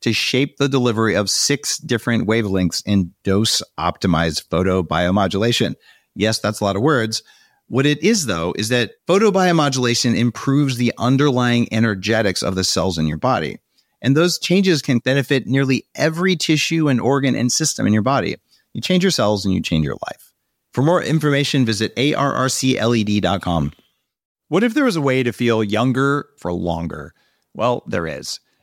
to shape the delivery of six different wavelengths in dose optimized photobiomodulation. Yes, that's a lot of words. What it is, though, is that photobiomodulation improves the underlying energetics of the cells in your body. And those changes can benefit nearly every tissue and organ and system in your body. You change your cells and you change your life. For more information, visit arrcled.com. What if there was a way to feel younger for longer? Well, there is.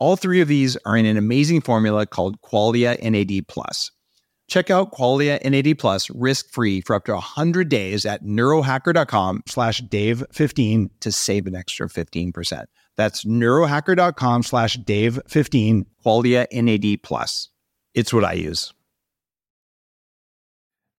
All three of these are in an amazing formula called Qualia NAD Plus. Check out Qualia NAD Plus risk-free for up to 100 days at neurohacker.com slash Dave15 to save an extra 15%. That's neurohacker.com slash Dave15, Qualia NAD Plus. It's what I use.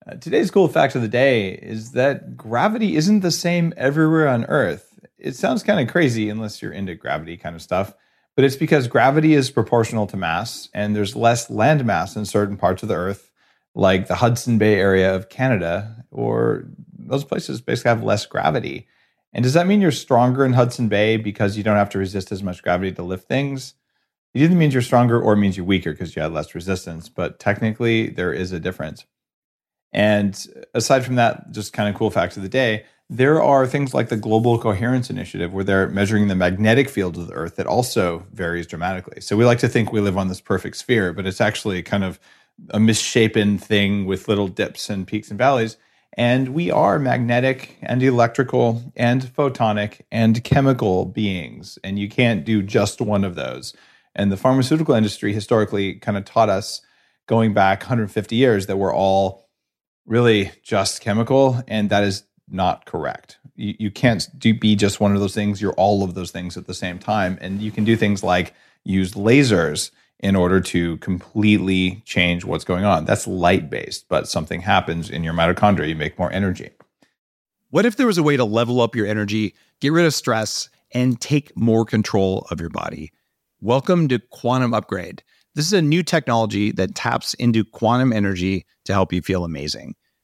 Uh, today's cool fact of the day is that gravity isn't the same everywhere on Earth. It sounds kind of crazy unless you're into gravity kind of stuff but it's because gravity is proportional to mass and there's less land mass in certain parts of the earth like the hudson bay area of canada or those places basically have less gravity. And does that mean you're stronger in hudson bay because you don't have to resist as much gravity to lift things? It either means you're stronger or it means you're weaker because you had less resistance but technically there is a difference. And aside from that just kind of cool fact of the day there are things like the Global Coherence Initiative, where they're measuring the magnetic field of the Earth that also varies dramatically. So we like to think we live on this perfect sphere, but it's actually kind of a misshapen thing with little dips and peaks and valleys. And we are magnetic and electrical and photonic and chemical beings. And you can't do just one of those. And the pharmaceutical industry historically kind of taught us going back 150 years that we're all really just chemical. And that is not correct. You, you can't do, be just one of those things. You're all of those things at the same time. And you can do things like use lasers in order to completely change what's going on. That's light based, but something happens in your mitochondria. You make more energy. What if there was a way to level up your energy, get rid of stress, and take more control of your body? Welcome to Quantum Upgrade. This is a new technology that taps into quantum energy to help you feel amazing.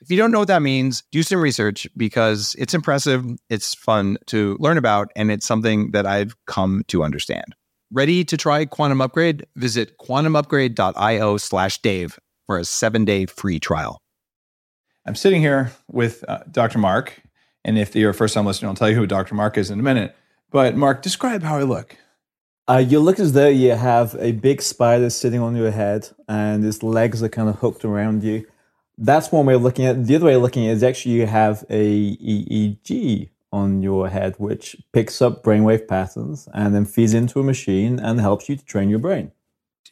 If you don't know what that means, do some research because it's impressive, it's fun to learn about, and it's something that I've come to understand. Ready to try Quantum Upgrade? Visit quantumupgrade.io slash Dave for a seven day free trial. I'm sitting here with uh, Dr. Mark. And if you're a first time listener, I'll tell you who Dr. Mark is in a minute. But Mark, describe how I look. Uh, you look as though you have a big spider sitting on your head and its legs are kind of hooked around you that's one way of looking at it. The other way of looking at it is actually you have a EEG on your head, which picks up brainwave patterns and then feeds into a machine and helps you to train your brain.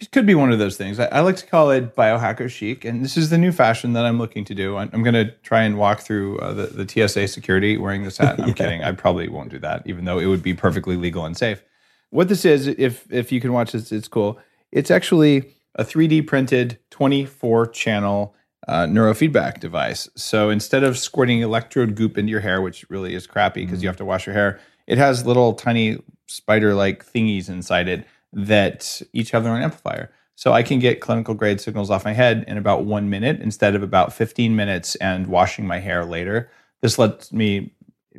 It could be one of those things. I, I like to call it biohacker chic, and this is the new fashion that I'm looking to do. I'm, I'm going to try and walk through uh, the, the TSA security wearing this hat. I'm yeah. kidding. I probably won't do that, even though it would be perfectly legal and safe. What this is, if if you can watch this, it's cool. It's actually a 3D printed 24 channel uh, neurofeedback device. So instead of squirting electrode goop into your hair, which really is crappy because mm. you have to wash your hair, it has little tiny spider like thingies inside it that each have their own amplifier. So I can get clinical grade signals off my head in about one minute instead of about 15 minutes and washing my hair later. This lets me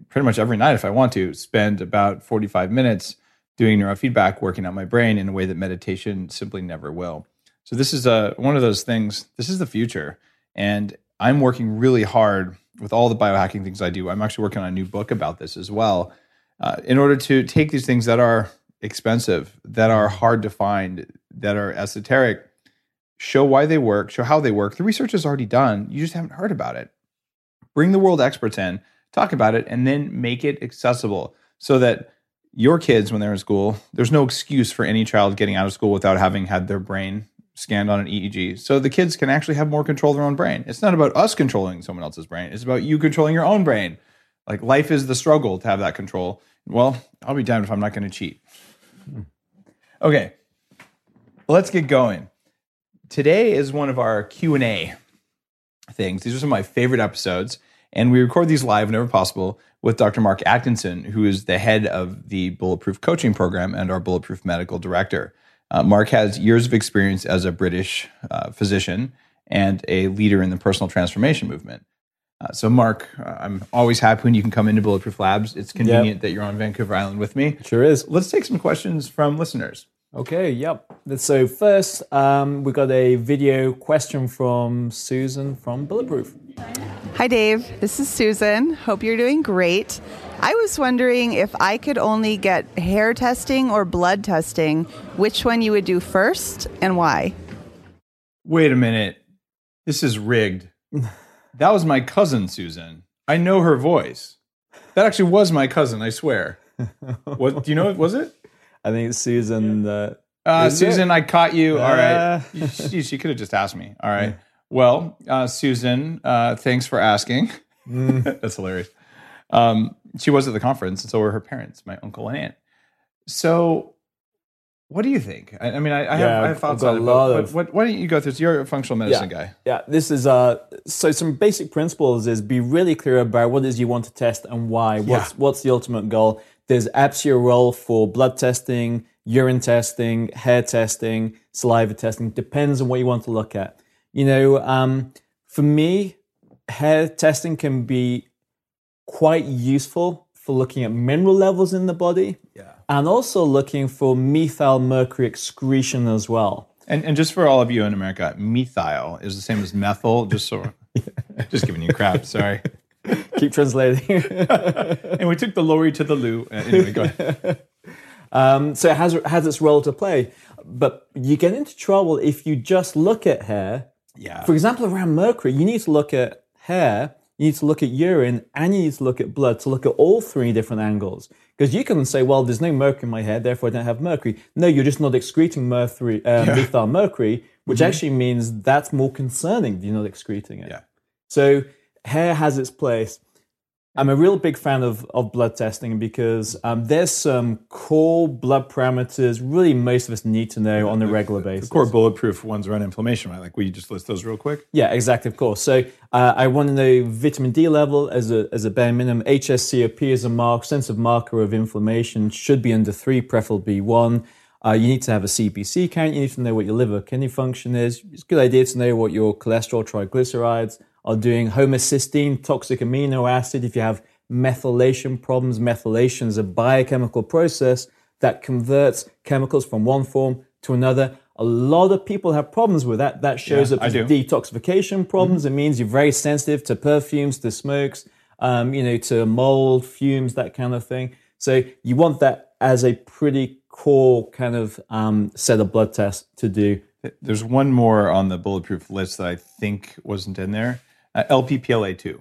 pretty much every night, if I want to, spend about 45 minutes doing neurofeedback, working out my brain in a way that meditation simply never will. So this is a, one of those things, this is the future. And I'm working really hard with all the biohacking things I do. I'm actually working on a new book about this as well. Uh, in order to take these things that are expensive, that are hard to find, that are esoteric, show why they work, show how they work. The research is already done. You just haven't heard about it. Bring the world experts in, talk about it, and then make it accessible so that your kids, when they're in school, there's no excuse for any child getting out of school without having had their brain scanned on an EEG. So the kids can actually have more control of their own brain. It's not about us controlling someone else's brain, it's about you controlling your own brain. Like life is the struggle to have that control. Well, I'll be damned if I'm not going to cheat. Hmm. Okay, let's get going. Today is one of our Q and A things. These are some of my favorite episodes, and we record these live whenever possible with Dr. Mark Atkinson, who is the head of the Bulletproof Coaching Program and our Bulletproof Medical Director. Uh, Mark has years of experience as a British uh, physician and a leader in the personal transformation movement. Uh, so, Mark, uh, I'm always happy when you can come into Bulletproof Labs. It's convenient yep. that you're on Vancouver Island with me. Sure is. Let's take some questions from listeners. Okay, yep. So, first, um, we got a video question from Susan from Bulletproof. Hi, Dave. This is Susan. Hope you're doing great. I was wondering if I could only get hair testing or blood testing, which one you would do first and why? Wait a minute. This is rigged. that was my cousin, Susan. I know her voice. That actually was my cousin, I swear. what do you know? Was it? I think it's Susan. Uh, uh, Susan, it? I caught you. All right. Uh... she, she could have just asked me. All right. Well, uh, Susan, uh, thanks for asking. Mm. That's hilarious. Um, she was at the conference, and so were her parents, my uncle and aunt. So, what do you think? I, I mean, I, I, yeah, have, I have thoughts on it. But, what, why don't you go through? So you're a functional medicine yeah, guy. Yeah, this is uh. So some basic principles is be really clear about what it is you want to test and why. What's yeah. what's the ultimate goal? There's absolutely a role for blood testing, urine testing, hair testing, saliva testing. Depends on what you want to look at. You know, um, for me, hair testing can be quite useful for looking at mineral levels in the body yeah. and also looking for methyl mercury excretion as well. And, and just for all of you in America, methyl is the same as methyl, just so just giving you crap, sorry. Keep translating. and we took the lorry to the loo. Uh, anyway, go ahead. Um, so it has, has its role to play. But you get into trouble if you just look at hair. Yeah. For example, around mercury, you need to look at hair you need to look at urine and you need to look at blood to look at all three different angles. Because you can say, well, there's no mercury in my hair, therefore I don't have mercury. No, you're just not excreting mercury, uh, yeah. methyl mercury, which mm-hmm. actually means that's more concerning. You're not excreting it. Yeah. So hair has its place. I'm a real big fan of, of blood testing because um, there's some core blood parameters really most of us need to know on a regular basis. The core bulletproof ones around inflammation, right? Like, will you just list those real quick? Yeah, exactly, of course. So uh, I want to know vitamin D level as a, as a bare minimum. HSCRP is a mark, sensitive marker of inflammation, should be under three, preferably one. Uh, you need to have a CBC count. You need to know what your liver kidney function is. It's a good idea to know what your cholesterol, triglycerides, are doing homocysteine, toxic amino acid. If you have methylation problems, methylation is a biochemical process that converts chemicals from one form to another. A lot of people have problems with that. That shows yeah, up as detoxification problems. Mm-hmm. It means you're very sensitive to perfumes, to smokes, um, you know, to mold, fumes, that kind of thing. So you want that as a pretty core kind of um, set of blood tests to do. There's one more on the bulletproof list that I think wasn't in there uh, LPPLA2.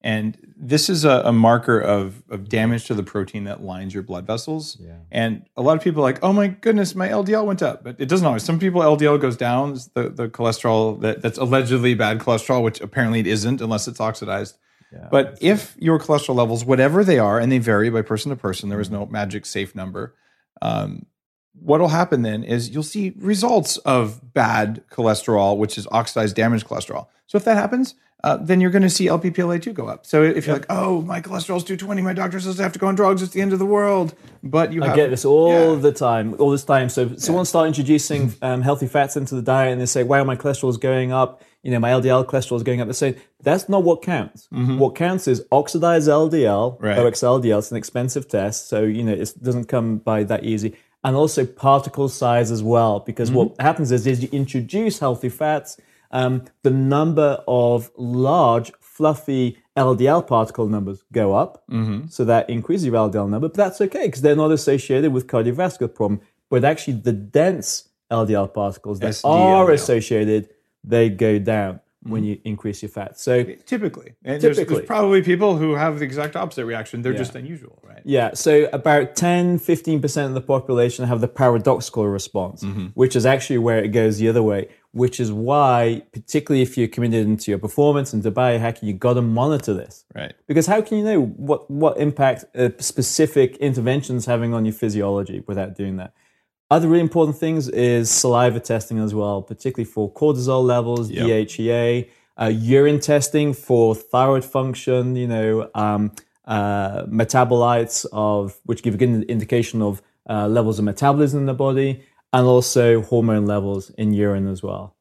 And this is a, a, marker of, of damage to the protein that lines your blood vessels. Yeah. And a lot of people are like, oh my goodness, my LDL went up. But it doesn't always. Some people LDL goes down, the, the cholesterol that, that's allegedly bad cholesterol, which apparently it isn't unless it's oxidized. Yeah, but if your cholesterol levels, whatever they are, and they vary by person to person, there is no magic safe number. Um, what will happen then is you'll see results of bad cholesterol, which is oxidized damaged cholesterol. So if that happens, uh, then you're going to see LPPLA2 go up. So if you're like, oh, my cholesterol's 220, my doctor says I have to go on drugs, it's the end of the world. But you I get this all Yeah. the time, all this time. So someone start introducing um, healthy fats into the diet, and they say, "Wow, my cholesterol is going up." You know, my LDL cholesterol is going up. They're saying that's not what counts. What counts is oxidized LDL, Mm-hmm. Right. OXLDL. It's an expensive test, so you know it doesn't come by that easy. And also particle size as well, because what Mm-hmm. happens is, is you introduce healthy fats, um, the number of large, fluffy LDL particle numbers go up. Mm-hmm. So that increases your LDL number, but that's okay because they're not associated with cardiovascular problem. But actually, the dense LDL particles that are associated, they go down when mm-hmm. you increase your fat. So Typically. And there's- Typically. There's, probably people who have the exact opposite reaction. They're just unusual, right? Yeah, so about 10, 15% of the population have the paradoxical response, mm-hmm. which is actually where it goes the other way, which is why, particularly if you're committed into your performance and to biohacking, you've got to monitor this. Right. Because how can you know what, what impact a specific intervention is having on your physiology without doing that? Other really important things is saliva testing as well, particularly for cortisol levels, DHEA, uh, urine testing for thyroid function, you know, um, uh, metabolites of which give a good indication of uh, levels of metabolism in the body, and also hormone levels in urine as well.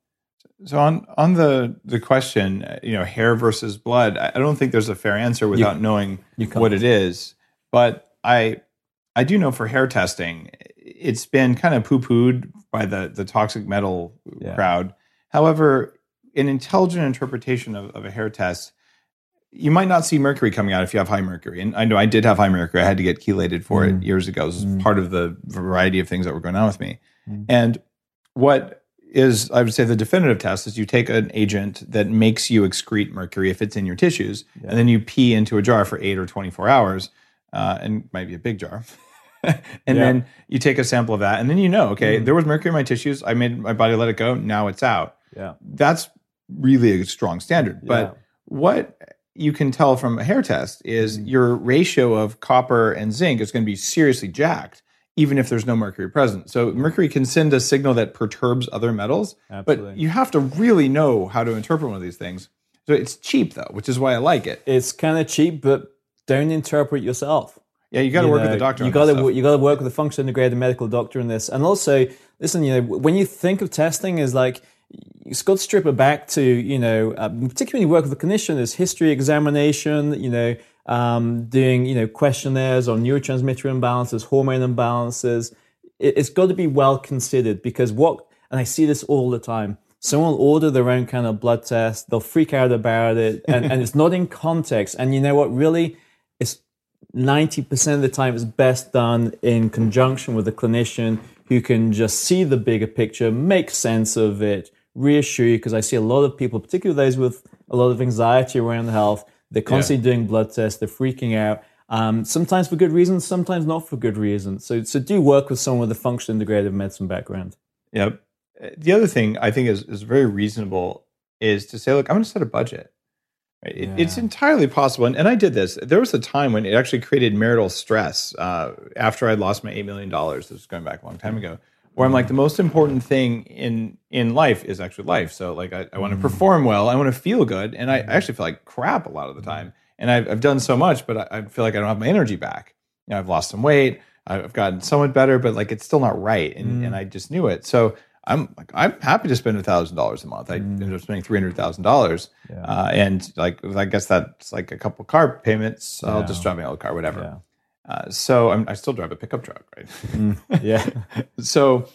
So on on the the question, you know, hair versus blood, I don't think there's a fair answer without knowing you what it is. But I I do know for hair testing, it's been kind of poo pooed by the the toxic metal Yeah. crowd. However, an intelligent interpretation of, of a hair test, you might not see mercury coming out if you have high mercury. And I know I did have high mercury. I had to get chelated for Mm. it years ago. This was part of the variety of things that were going on with me. Mm. And what is, I would say, the definitive test is you take an agent that makes you excrete mercury if it's in your tissues, and then you pee into a jar for eight or 24 hours, uh, and might be a big jar. and Yeah. then you take a sample of that, and then you know, okay, there was mercury in my tissues. I made my body let it go. Now it's out. Yeah. That's really a strong standard. But Yeah. what you can tell from a hair test is Mm-hmm. your ratio of copper and zinc is going to be seriously jacked, even if there's no mercury present. So mercury can send a signal that perturbs other metals, Absolutely. but you have to really know how to interpret one of these things. So it's cheap though, which is why I like it. It's kind of cheap, but don't interpret yourself. Yeah, you got to work with know, the doctor. You got to you got to work with a function integrated medical doctor in this. And also, listen, you know, when you think of testing, is like it's got to strip it back to you know, uh, particularly when you work with a clinician, is history examination. You know, um, doing you know questionnaires on neurotransmitter imbalances, hormone imbalances. It, it's got to be well considered because what, and I see this all the time. Someone will order their own kind of blood test. They'll freak out about it, and, and it's not in context. And you know what? Really, it's 90% of the time it's best done in conjunction with a clinician who can just see the bigger picture, make sense of it, reassure you. Because I see a lot of people, particularly those with a lot of anxiety around health, they're constantly doing blood tests, they're freaking out. Um, sometimes for good reasons, sometimes not for good reasons. So, so do work with someone with a functional integrative medicine background. Yep. Uh, The other thing I think is, is very reasonable is to say, look, I'm going to set a budget. Right? It, It's entirely possible. And, and I did this. There was a time when it actually created marital stress uh, after I lost my $8 million. This was going back a long time ago. Where I'm like, the most important thing in in life is actually life. So, like, I, I want to mm. perform well. I want to feel good. And I actually feel like crap a lot of the mm. time. And I've, I've done so much, but I, I feel like I don't have my energy back. You know, I've lost some weight. I've gotten somewhat better, but like, it's still not right. And, and mm. I just knew it. So, I'm like I'm happy to spend a thousand dollars a month. I ended up spending three hundred thousand dollars, uh, and like I guess that's like a couple car payments. I'll just drive my old car, whatever. Uh, so I'm, I still drive a pickup truck, right? Mm, yeah. so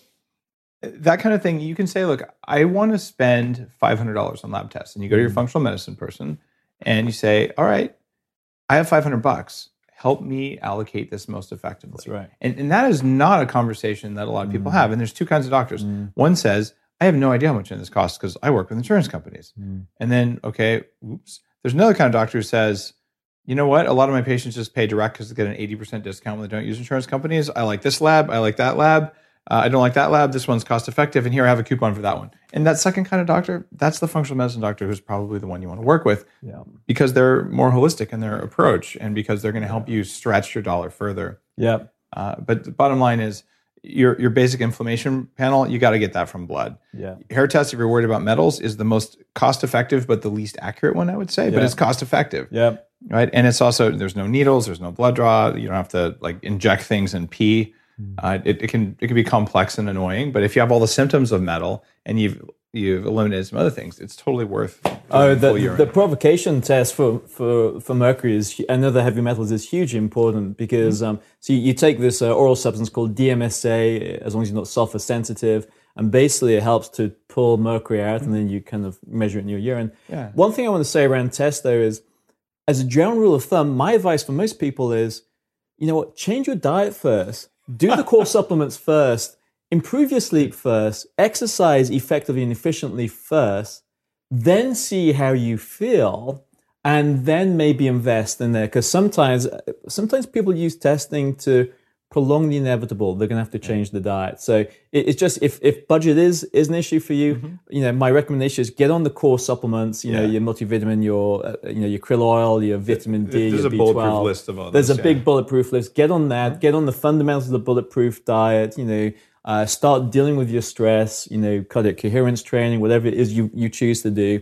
that kind of thing, you can say, look, I want to spend five hundred dollars on lab tests, and you go to your mm. functional medicine person, and you say, all right, I have five hundred bucks. Help me allocate this most effectively. That's right. And, and that is not a conversation that a lot of people mm. have. And there's two kinds of doctors. One says, I have no idea how much this costs because I work with insurance companies. And then, okay, oops. There's another kind of doctor who says, you know what? A lot of my patients just pay direct because they get an 80% discount when they don't use insurance companies. I like this lab. I like that lab. Uh, I don't like that lab. This one's cost effective. And here I have a coupon for that one. And that second kind of doctor, that's the functional medicine doctor who's probably the one you want to work with Yeah. because they're more holistic in their approach and because they're going to help you stretch your dollar further. Yeah. Uh, but the bottom line is, your your basic inflammation panel, you got to get that from blood. Yeah. Hair test, if you're worried about metals, is the most cost effective but the least accurate one, I would say. Yeah. But it's cost effective, Yeah. right? And it's also there's no needles, there's no blood draw. You don't have to like inject things and pee. Hmm. Uh, it, it can it can be complex and annoying, but if you have all the symptoms of metal and you've you've eliminated some other things, it's totally worth. Oh, the, the provocation test for, for, for mercury is and other heavy metals is hugely important because um, so you, you take this uh, oral substance called DMSA as long as you're not sulfur sensitive, and basically it helps to pull mercury out, and then you kind of measure it in your urine. Yeah. One thing I want to say around tests though is, as a general rule of thumb, my advice for most people is, you know what, change your diet first, do the core supplements first, improve your sleep first, exercise effectively and efficiently first then see how you feel and then maybe invest in there. Because sometimes sometimes people use testing to prolong the inevitable. They're going to have to change the diet. So it, it's just if, if budget is is an issue for you you know my recommendation is get on the core supplements you know your multivitamin your uh, you know your krill oil your vitamin d There's your a bulletproof list of all there's a big bulletproof list. Get on that. Get on the fundamentals of the bulletproof diet you know uh, start dealing with your stress you know cardiac coherence training whatever it is you, you choose to do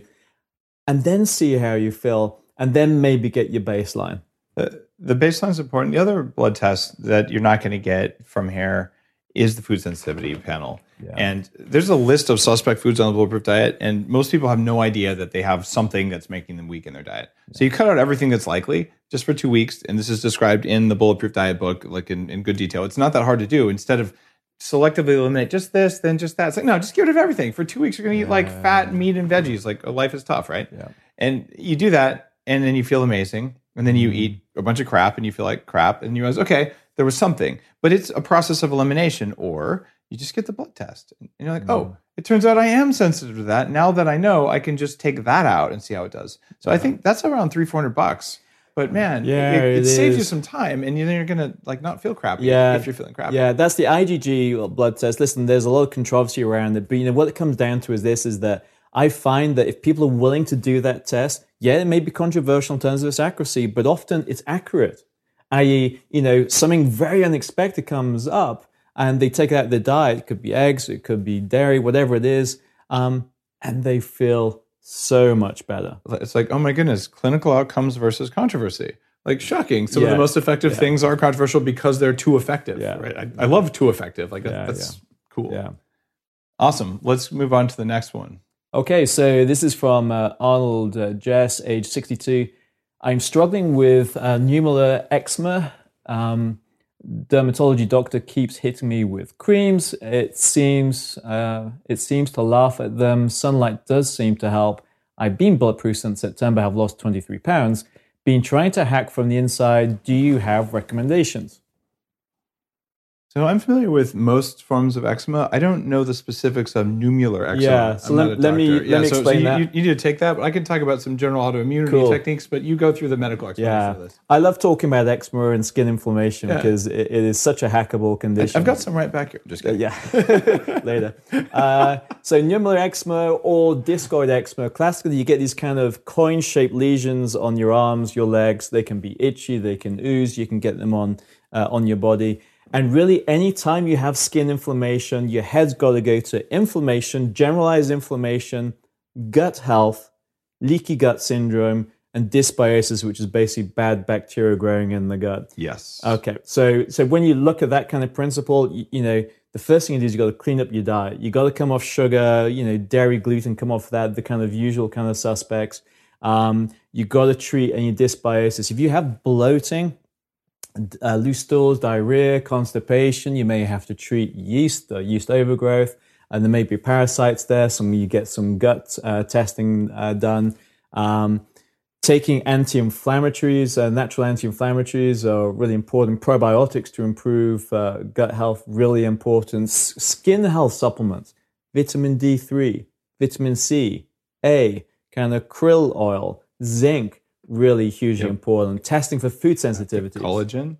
and then see how you feel and then maybe get your baseline The, the baseline is important. The other blood test that you're not going to get from hair is the food sensitivity panel. And there's a list of suspect foods on the bulletproof diet, and most people have no idea that they have something that's making them weak in their diet. So you cut out everything that's likely just for two weeks, and this is described in the bulletproof diet book, like in, in good detail. It's not that hard to do. Instead of selectively eliminate just this, then just that. It's like no, just get rid of everything. For two weeks, you're going to eat like fat meat and veggies. Like life is tough, right? Yeah. And you do that, and then you feel amazing, and then you mm-hmm. eat a bunch of crap, and you feel like crap, and you realize, okay, there was something, but it's a process of elimination, or you just get the blood test, and you're like, oh, mm-hmm. it turns out I am sensitive to that. Now that I know, I can just take that out and see how it does. So I think that's around three, four hundred bucks. But man, Yeah, it, it, it saves you some time, and you're gonna like not feel crappy yeah. if you're feeling crappy. yeah that's the igg blood test. Listen there's a lot of controversy around it but you know what it comes down to is this is that i find that if people are willing to do that test yeah it may be controversial in terms of its accuracy but often it's accurate i.e you know something very unexpected comes up and they take it out of their diet. It could be eggs it could be dairy whatever it is um, and they feel so much better it's like, oh my goodness, clinical outcomes versus controversy. Like shocking. Some of the most effective things are controversial because they're too effective. Yeah. Right. I, I love too effective. Like Yeah, that's cool. yeah Awesome. Let's move on to the next one. Okay, so this is from uh, Arnold uh, Jess, age 62. I'm struggling with uh, nummular eczema. Um, dermatology doctor keeps hitting me with creams. It seems uh, it seems to laugh at them. Sunlight does seem to help. I've been bulletproof since September. Have lost 23 pounds. Been trying to hack from the inside. Do you have recommendations? So I'm familiar with most forms of eczema. I don't know the specifics of nummular eczema. Yeah, so let- let me- doctor. let me so, so explain you, that. You, you need to take that, but I can talk about some general autoimmunity Cool. techniques. But you go through the medical explanation Yeah, of this. I love talking about eczema and skin inflammation Yeah. because it, it is such a hackable condition. I've got some right back here. Just kidding. Yeah, later. Uh, so nummular eczema or discoid eczema. Classically, you get these kind of coin-shaped lesions on your arms, your legs. They can be itchy, they can ooze. You can get them on uh, on your body. And really, anytime you have skin inflammation, your head's got to go to inflammation, generalized inflammation, gut health, leaky gut syndrome, and dysbiosis, which is basically bad bacteria growing in the gut. Yes. Okay, so so when you look at that kind of principle, you, you know the first thing you do is you got to clean up your diet. You got to come off sugar, you know, dairy, gluten, come off that, the kind of usual kind of suspects. Um, you got to treat any dysbiosis. If you have bloating, uh, loose stools, diarrhea, constipation, you may have to treat yeast or yeast overgrowth, and there may be parasites there. Some you get some gut uh, testing uh, done. Um, taking anti-inflammatories, uh, natural anti-inflammatories are really important. Probiotics to improve uh, gut health, really important. S- skin health supplements, vitamin D3, vitamin C, A, kind of krill oil, zinc, really hugely important. Testing for food sensitivities. Collagen.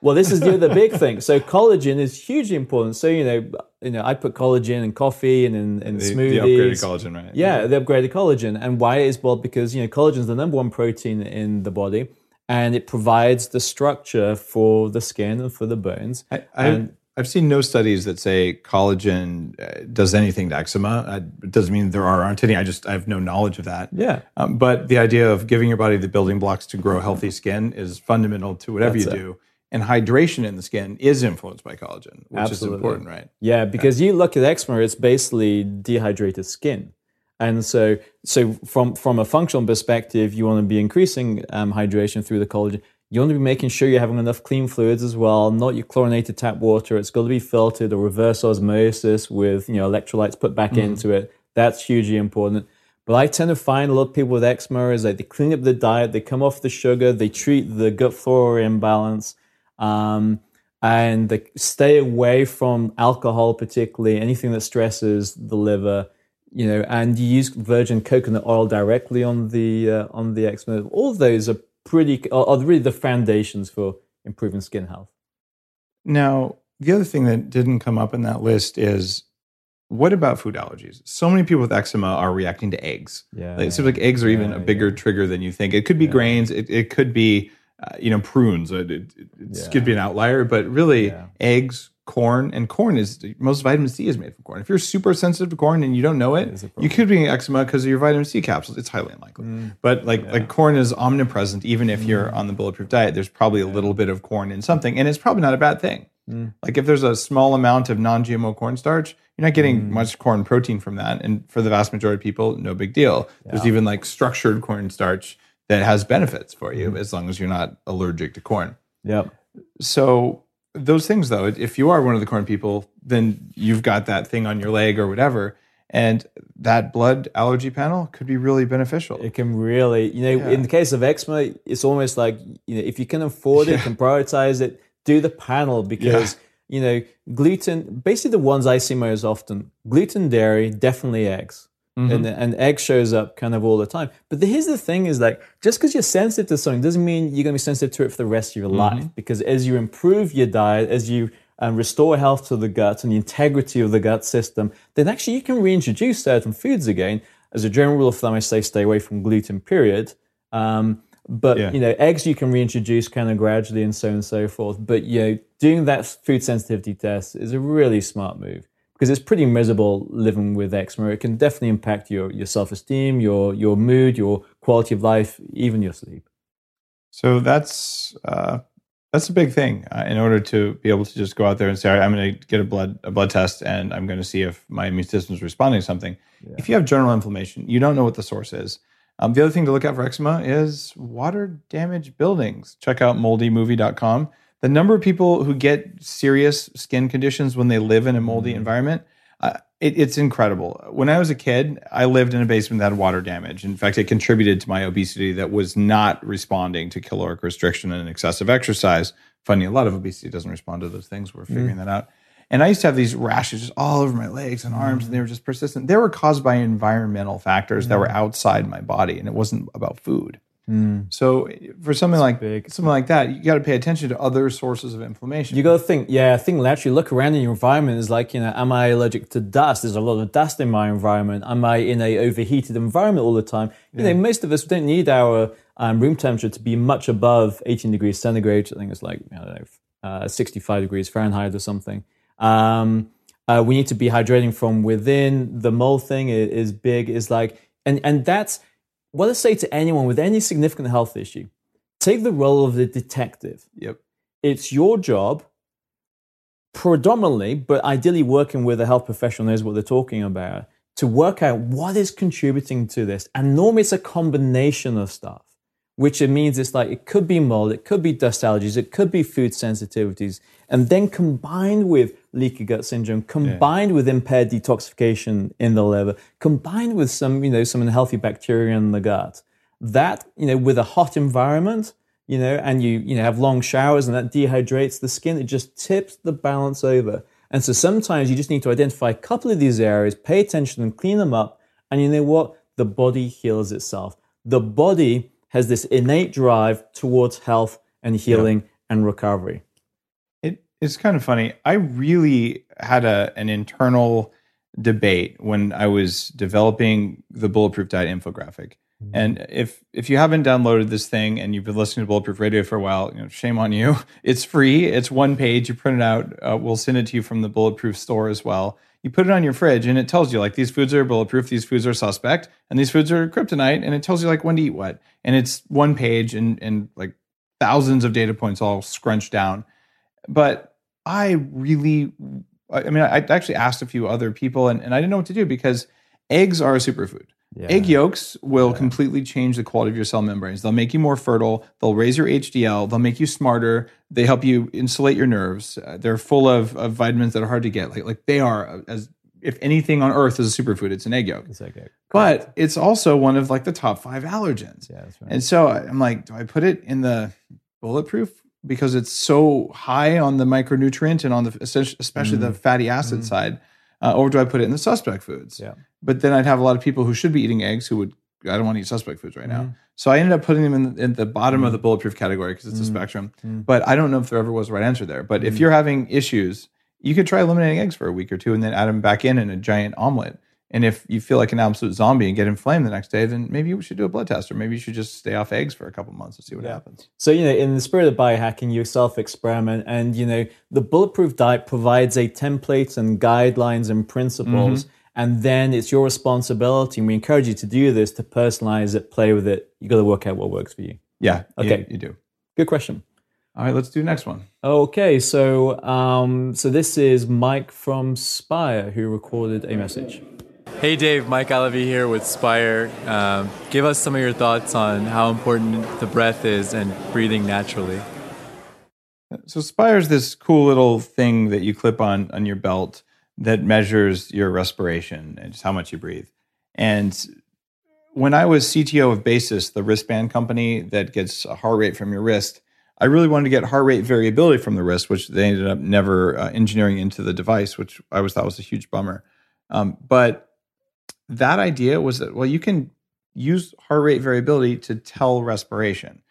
Well, this is the other big thing. So collagen is hugely important. So you know, you know, I put collagen in coffee and in, in The, smoothies. the upgraded collagen, right? Yeah, the upgraded collagen. And why is well because you know collagen is the number one protein in the body, and it provides the structure for the skin and for the bones. I, I, And- I've seen no studies that say collagen uh, does anything to eczema. Uh, It doesn't mean there are, aren't any. I just I have no knowledge of that. Yeah. Um, but the idea of giving your body the building blocks to grow healthy skin is fundamental to whatever That's you it. do. And hydration in the skin is influenced by collagen, which Absolutely. is important, right? Yeah, because you look at eczema, it's basically dehydrated skin. And so, so from from a functional perspective, you want to be increasing um, hydration through the collagen. You want to be making sure you're having enough clean fluids as well, not your chlorinated tap water. It's got to be filtered or reverse osmosis with you know electrolytes put back into it. That's hugely important. But I tend to find a lot of people with eczema is like they clean up the diet, they come off the sugar, they treat the gut flora imbalance, um, and they stay away from alcohol, particularly anything that stresses the liver. You know, and you use virgin coconut oil directly on the uh, on the eczema. All of those are pretty are, are really the foundations for improving skin health. Now, the other thing that didn't come up in that list is what about food allergies? So many people with eczema are reacting to eggs. Yeah, it seems like eggs are even Yeah, a bigger trigger than you think. It could be grains. It, it could be, uh, you know, prunes. It, it, it Yeah. could be an outlier, but really, Yeah. eggs, corn, and corn is most vitamin C is made from corn. If you're super sensitive to corn and you don't know it, a you could be in eczema because of your vitamin C capsules. It's highly unlikely, Mm. but like like corn is omnipresent. Even if you're on the bulletproof diet, there's probably a little bit of corn in something, and it's probably not a bad thing. Mm. Like if there's a small amount of non-GMO cornstarch, you're not getting Mm. much corn protein from that. And for the vast majority of people, no big deal. There's even like structured cornstarch that has benefits for Mm. you as long as you're not allergic to corn. Yep. So those things though, if you are one of the corn people, then you've got that thing on your leg or whatever. And that blood allergy panel could be really beneficial. It can really, you know, Yeah. in the case of eczema, it's almost like, you know, if you can afford it, and prioritize it, do the panel because, you know, gluten, basically the ones I see most often, gluten, dairy, definitely eggs. And, and egg shows up kind of all the time. But the, here's the thing is like, just because you're sensitive to something doesn't mean you're going to be sensitive to it for the rest of your life. Because as you improve your diet, as you um, restore health to the gut and the integrity of the gut system, then actually you can reintroduce certain foods again. As a general rule of thumb, I say stay away from gluten, period. Um, but Yeah. you know, eggs you can reintroduce kind of gradually and so on and so forth. But you know, doing that food sensitivity test is a really smart move because it's pretty miserable living with eczema. It can definitely impact your your self esteem, your your mood, your quality of life, even your sleep. So that's uh, that's a big thing. Uh, in order to be able to just go out there and say, All right, I'm going to get a blood a blood test, and I'm going to see if my immune system is responding to something. If you have general inflammation, you don't know what the source is. Um, the other thing to look at for eczema is water damaged buildings. Check out moldymovie.com. The number of people who get serious skin conditions when they live in a moldy mm. environment, uh, it, it's incredible. When I was a kid, I lived in a basement that had water damage. In fact, it contributed to my obesity that was not responding to caloric restriction and excessive exercise. Funny, a lot of obesity doesn't respond to those things. We're figuring mm. that out. And I used to have these rashes just all over my legs and arms, and they mm-hmm. were just persistent. They were caused by environmental factors that were mm. outside my body, and it wasn't about food. So for something like big. something like that, you got to pay attention to other sources of inflammation. You got to think, yeah, I think actually look around in your environment is like, you know, am I allergic to dust? There's a lot of dust in my environment. Am I in a overheated environment all the time? You know, most of us don't need our um, room temperature to be much above 18 degrees centigrade. I think it's like, I don't know, uh, 65 degrees Fahrenheit or something. Um, uh, we need to be hydrating from within. The mold thing is, is big. Is like, and and that's what I say to anyone with any significant health issue. Take the role of the detective yep. it's your job predominantly, but ideally working with a health professional knows what they're talking about, to work out what is contributing to this. And normally it's a combination of stuff, which it means it's like it could be mold, it could be dust allergies, it could be food sensitivities, and then combined with leaky gut syndrome, combined with impaired detoxification in the liver, combined with some, you know, some unhealthy bacteria in the gut. That, you know, with a hot environment, you know, and you, you know, have long showers and that dehydrates the skin, it just tips the balance over. And so sometimes you just need to identify a couple of these areas, pay attention and clean them up. And you know what? The body heals itself. The body has this innate drive towards health and healing and recovery. It, it's kind of funny. I really had a an internal debate when I was developing the bulletproof diet infographic And if if you haven't downloaded this thing and you've been listening to Bulletproof Radio for a while, you know, shame on you. It's free. It's one page. You print it out. Uh, we'll send it to you from the Bulletproof store as well. You put it on your fridge, and it tells you like these foods are bulletproof, these foods are suspect, and these foods are kryptonite, and it tells you like when to eat what. And it's one page and and like thousands of data points all scrunched down. But I really, I mean, I actually asked a few other people, and, and I didn't know what to do because eggs are a superfood. Yeah. Egg yolks will completely change the quality of your cell membranes. They'll make you more fertile. They'll raise your HDL. They'll make you smarter. They help you insulate your nerves. Uh, they're full of, of vitamins that are hard to get. Like like they are uh, as if anything on earth is a superfood, it's an egg yolk. It's. But it's also one of like the top five allergens. Yeah, that's right. And so I'm like, do I put it in the bulletproof because it's so high on the micronutrient and on the especially especially the fatty acid side, uh, or do I put it in the suspect foods? Yeah. But then I'd have a lot of people who should be eating eggs who would I don't want to eat suspect foods right now. Mm-hmm. So I ended up putting them in, in the bottom of the mm-hmm. bulletproof category because it's a mm-hmm. spectrum. But I don't know if there ever was a right answer there. But if you're having issues, you could try eliminating eggs for a week or two and then add them back in in a giant omelet. And if you feel like an absolute zombie and get inflamed the next day, then maybe you should do a blood test, or maybe you should just stay off eggs for a couple months and see what happens. So, you know, in the spirit of biohacking, you self experiment, and, you know, the bulletproof diet provides a template and guidelines and principles. And then it's your responsibility, and we encourage you to do this to personalize it, play with it. You got to work out what works for you. Yeah. Okay. You, do. Good question. All right, let's do the next one. Okay, so um, so this is Mike from Spire who recorded a message. Hey Dave, Mike Alavi here with Spire. Um, give us some of your thoughts on how important the breath is and breathing naturally. So Spire's this cool little thing that you clip on on your belt that measures your respiration and just how much you breathe. And when I was CTO of Basis, the wristband company that gets a heart rate from your wrist, I really wanted to get heart rate variability from the wrist, which they ended up never uh, engineering into the device, which I always thought was a huge bummer. Um, but that idea was that well, you can use heart rate variability to tell respiration.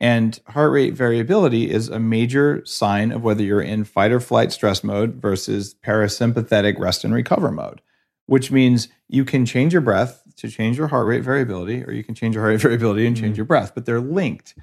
And heart rate variability is a major sign of whether you're in fight or flight stress mode versus parasympathetic rest and recover mode, which means you can change your breath to change your heart rate variability, or you can change your heart rate variability and change mm-hmm. your breath, but they're linked.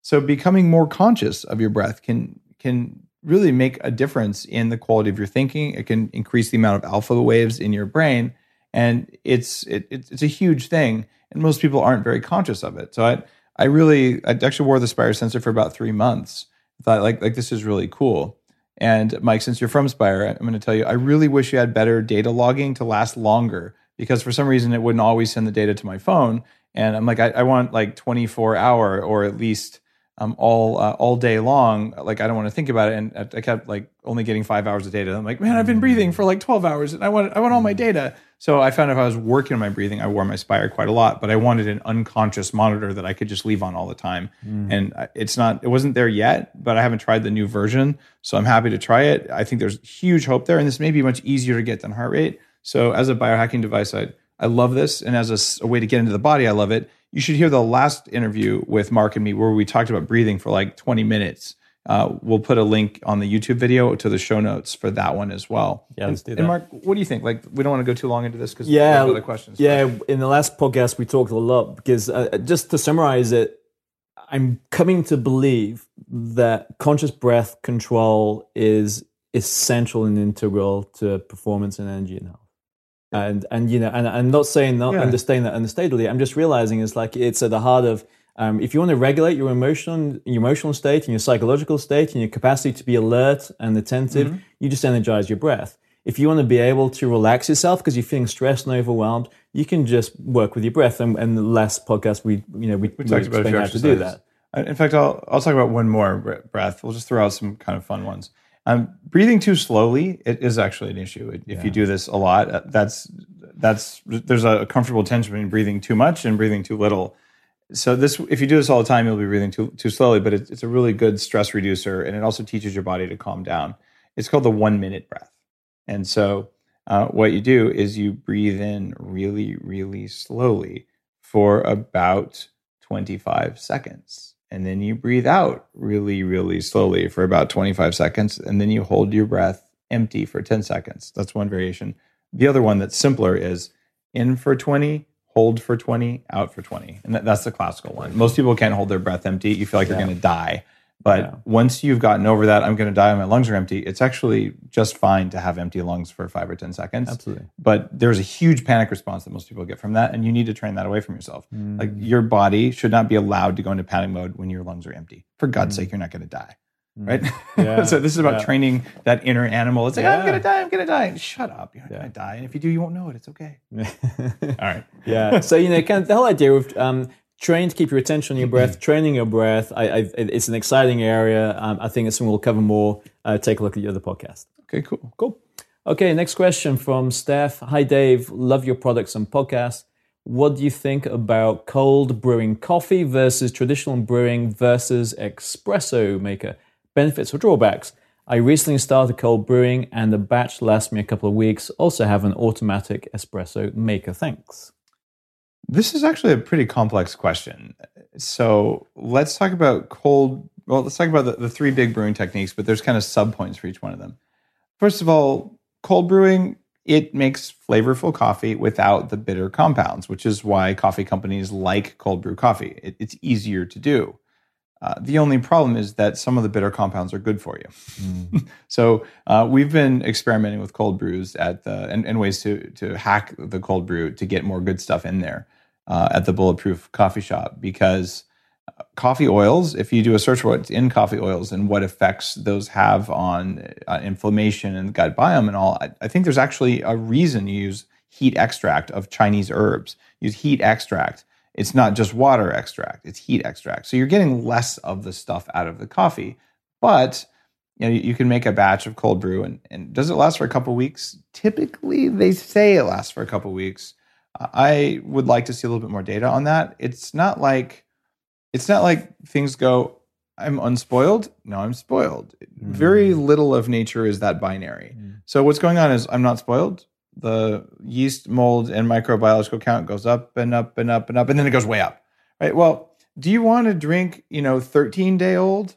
So becoming more conscious of your breath can can really make a difference in the quality of your thinking. It can increase the amount of alpha waves in your brain, and it's it, it's it's a huge thing. And most people aren't very conscious of it. So I I really I actually wore the Spire sensor for about three months. I thought like like this is really cool. And Mike, since you're from Spire, I'm going to tell you I really wish you had better data logging to last longer because for some reason it wouldn't always send the data to my phone. And I'm like I, I want like 24 hour or at least um, all uh, all day long. Like I don't want to think about it, and I- I kept like only getting five hours of data. I'm like, man, I've been breathing for like 12 hours, and I want I want all my data. So I found if I was working on my breathing, I wore my Spire quite a lot, but I wanted an unconscious monitor that I could just leave on all the time. Mm. And uh, it's not, it wasn't there yet, but I haven't tried the new version, so I'm happy to try it. I think there's huge hope there, and this may be much easier to get than heart rate. So as a biohacking device, I I love this, and as a way to get into the body, I love it. You should hear the last interview with Mark and me where we talked about breathing for like 20 minutes. Uh, we'll put a link on the YouTube video to the show notes for that one as well. Yeah, let's do And that. Mark, what do you think? Like, we don't want to go too long into this because Yeah, other questions. Yeah, in the last podcast we talked a lot because uh, just to summarize it, I'm coming to believe that conscious breath control is essential and integral to performance and energy and health. And and you know, and I'm not saying not Yeah. understanding that understatedly. I'm just realizing it's like it's at the heart of um, if you want to regulate your emotion, your emotional state, and your psychological state, and your capacity to be alert and attentive, Mm-hmm. you just energize your breath. If you want to be able to relax yourself because you're feeling stressed and overwhelmed, you can just work with your breath. And, and the last podcast, we you know we, we talked about explained how to do that. Uh, In fact, I'll I'll talk about one more breath. We'll just throw out some kind of fun ones. Um, breathing too slowly it is actually an issue. If you do this a lot, uh, that's that's there's a comfortable tension between breathing too much and breathing too little. So this, if you do this all the time, you'll be breathing too too slowly. But it's, it's a really good stress reducer, and it also teaches your body to calm down. It's called the one minute breath. And so, uh, what you do is you breathe in really, really slowly for about 25 seconds. And then you breathe out really, really slowly for about 25 seconds. And then you hold your breath empty for 10 seconds. That's one variation. The other one that's simpler is in for 20, hold for 20, out for 20. And that, that's the classical one. Most people can't hold their breath empty. You feel like you're going to die. But Yeah. once you've gotten over that, I'm going to die, my lungs are empty, it's actually just fine to have empty lungs for five or 10 seconds. Absolutely. But there's a huge panic response that most people get from that. And you need to train that away from yourself. Mm. Like your body should not be allowed to go into panic mode when your lungs are empty. For God's sake, you're not going to die. Right? Mm. Yeah. so this is about Yeah. training that inner animal. It's like, I'm going to die, I'm going to die. Shut up. You're not Yeah. going to die. And if you do, you won't know it. It's okay. All right. yeah. So you know, kind of the whole idea of um, trying to keep your attention on your breath, training your breath. I, I, it's an exciting area. Um, I think it's something we'll cover more. Uh, take a look at the other podcast. Okay, cool. Cool. Okay, next question from Steph. Hi, Dave. Love your products and podcasts. What do you think about cold brewing coffee versus traditional brewing versus espresso maker? Benefits or drawbacks? I recently started cold brewing and the batch lasts me a couple of weeks. Also have an automatic espresso maker. Thanks. This is actually a pretty complex question. So let's talk about cold. Well, let's talk about the, the three big brewing techniques, but there's kind of sub points for each one of them. First of all, cold brewing, it makes flavorful coffee without the bitter compounds, which is why coffee companies like cold brew coffee. It, it's easier to do. Uh, the only problem is that some of the bitter compounds are good for you. so uh, we've been experimenting with cold brews at the and, and ways to to hack the cold brew to get more good stuff in there uh, at the Bulletproof Coffee Shop because uh, coffee oils. If you do a search for what's in coffee oils and what effects those have on uh, inflammation and gut biome and all, I, I think there's actually a reason you use heat extract of Chinese herbs. Use heat extract it's not just water extract, it's heat extract. So you're getting less of the stuff out of the coffee. But you know, you can make a batch of cold brew and, and does it last for a couple weeks? Typically they say it lasts for a couple weeks. I would like to see a little bit more data on that. It's not like it's not like things go, I'm unspoiled. No, I'm spoiled. Very mm. little of nature is that binary. Mm. So what's going on is I'm not spoiled the yeast mold and microbiological count goes up and up and up and up and then it goes way up right? Well do you want to drink you know 13 day old?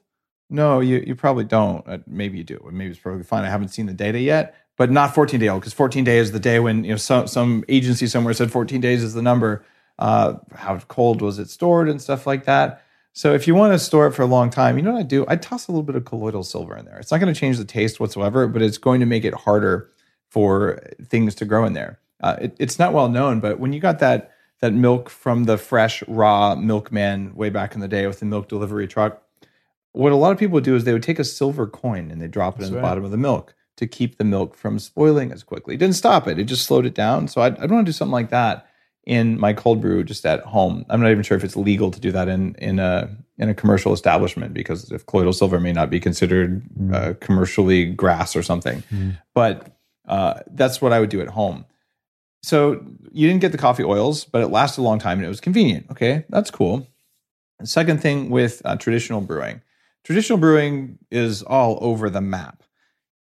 No you, you probably don't. Uh, maybe you do maybe it's probably fine. I haven't seen the data yet but not 14 day old because 14 days is the day when you know some, some agency somewhere said 14 days is the number. Uh, how cold was it stored and stuff like that. So if you want to store it for a long time you know what i do? I toss a little bit of colloidal silver in there. It's not going to change the taste whatsoever but it's going to make it harder for things to grow in there. Uh, it, it's not well known, but when you got that that milk from the fresh raw milkman way back in the day with the milk delivery truck, what a lot of people would do is they would take a silver coin and they drop it in the bottom of the milk to keep the milk from spoiling as quickly. It didn't stop it; it just slowed it down. So I'd, I'd want to do something like that in my cold brew just at home. I'm not even sure if it's legal to do that in in a in a commercial establishment because if colloidal silver may not be considered uh, commercially GRAS or something, but uh, that's what I would do at home. So you didn't get the coffee oils, but it lasted a long time and it was convenient. Okay, that's cool. Second thing with uh, traditional brewing, traditional brewing is all over the map.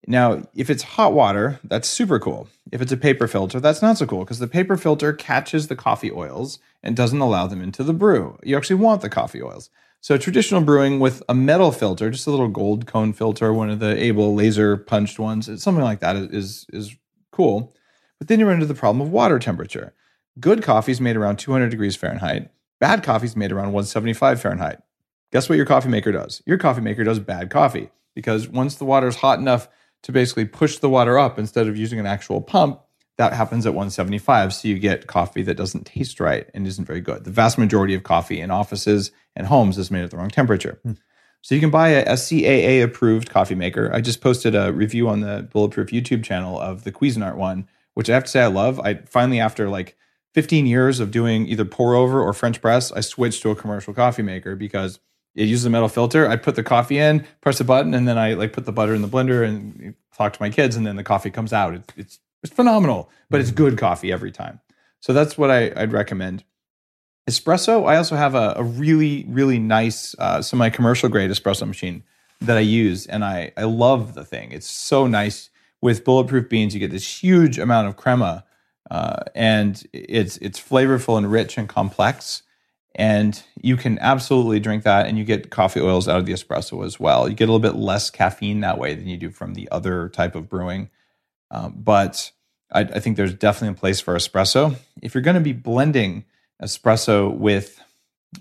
Now, if it's hot water, that's super cool. If it's a paper filter, that's not so cool because the paper filter catches the coffee oils and doesn't allow them into the brew. You actually want the coffee oils. So, traditional brewing with a metal filter, just a little gold cone filter, one of the able laser punched ones, something like that is is cool. But then you run into the problem of water temperature. Good coffee is made around 200 degrees Fahrenheit. Bad coffee is made around 175 Fahrenheit. Guess what your coffee maker does? Your coffee maker does bad coffee because once the water is hot enough to basically push the water up instead of using an actual pump, that happens at 175. So you get coffee that doesn't taste right and isn't very good. The vast majority of coffee in offices and homes is made at the wrong temperature. Hmm. So you can buy a, a CAA approved coffee maker. I just posted a review on the Bulletproof YouTube channel of the Cuisinart one, which I have to say I love. I finally, after like 15 years of doing either pour over or French press, I switched to a commercial coffee maker because it uses a metal filter. I put the coffee in, press a button, and then I like put the butter in the blender and talk to my kids, and then the coffee comes out. It's it's, it's phenomenal, but it's good coffee every time. So that's what I, I'd recommend. Espresso, I also have a, a really, really nice uh, semi commercial grade espresso machine that I use, and I, I love the thing. It's so nice. With bulletproof beans, you get this huge amount of crema, uh, and it's it's flavorful and rich and complex. And you can absolutely drink that, and you get coffee oils out of the espresso as well. You get a little bit less caffeine that way than you do from the other type of brewing. Um, but I, I think there's definitely a place for espresso. If you're going to be blending espresso with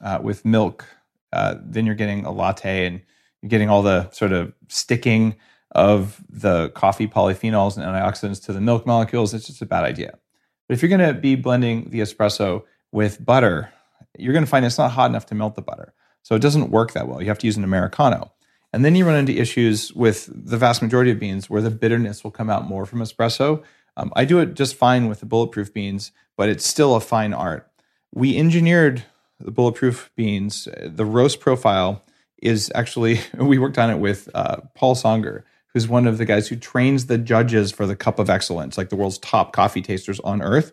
uh, with milk, uh, then you're getting a latte and you're getting all the sort of sticking of the coffee polyphenols and antioxidants to the milk molecules. It's just a bad idea. But if you're going to be blending the espresso with butter, you're going to find it's not hot enough to melt the butter. So it doesn't work that well. You have to use an Americano. And then you run into issues with the vast majority of beans where the bitterness will come out more from espresso. Um, I do it just fine with the bulletproof beans, but it's still a fine art. We engineered the bulletproof beans. The roast profile is actually, we worked on it with uh, Paul Songer, who's one of the guys who trains the judges for the Cup of Excellence, like the world's top coffee tasters on earth.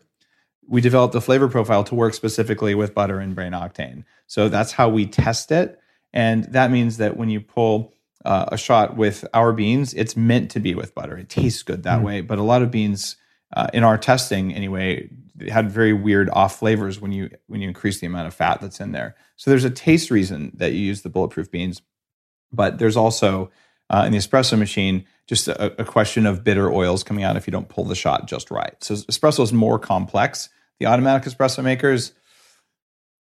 We developed the flavor profile to work specifically with butter and brain octane. So that's how we test it. And that means that when you pull uh, a shot with our beans, it's meant to be with butter. It tastes good that mm. way. But a lot of beans uh, in our testing, anyway, had very weird off flavors when you when you increase the amount of fat that's in there. So there's a taste reason that you use the bulletproof beans, but there's also uh, in the espresso machine just a, a question of bitter oils coming out if you don't pull the shot just right. So espresso is more complex. The automatic espresso makers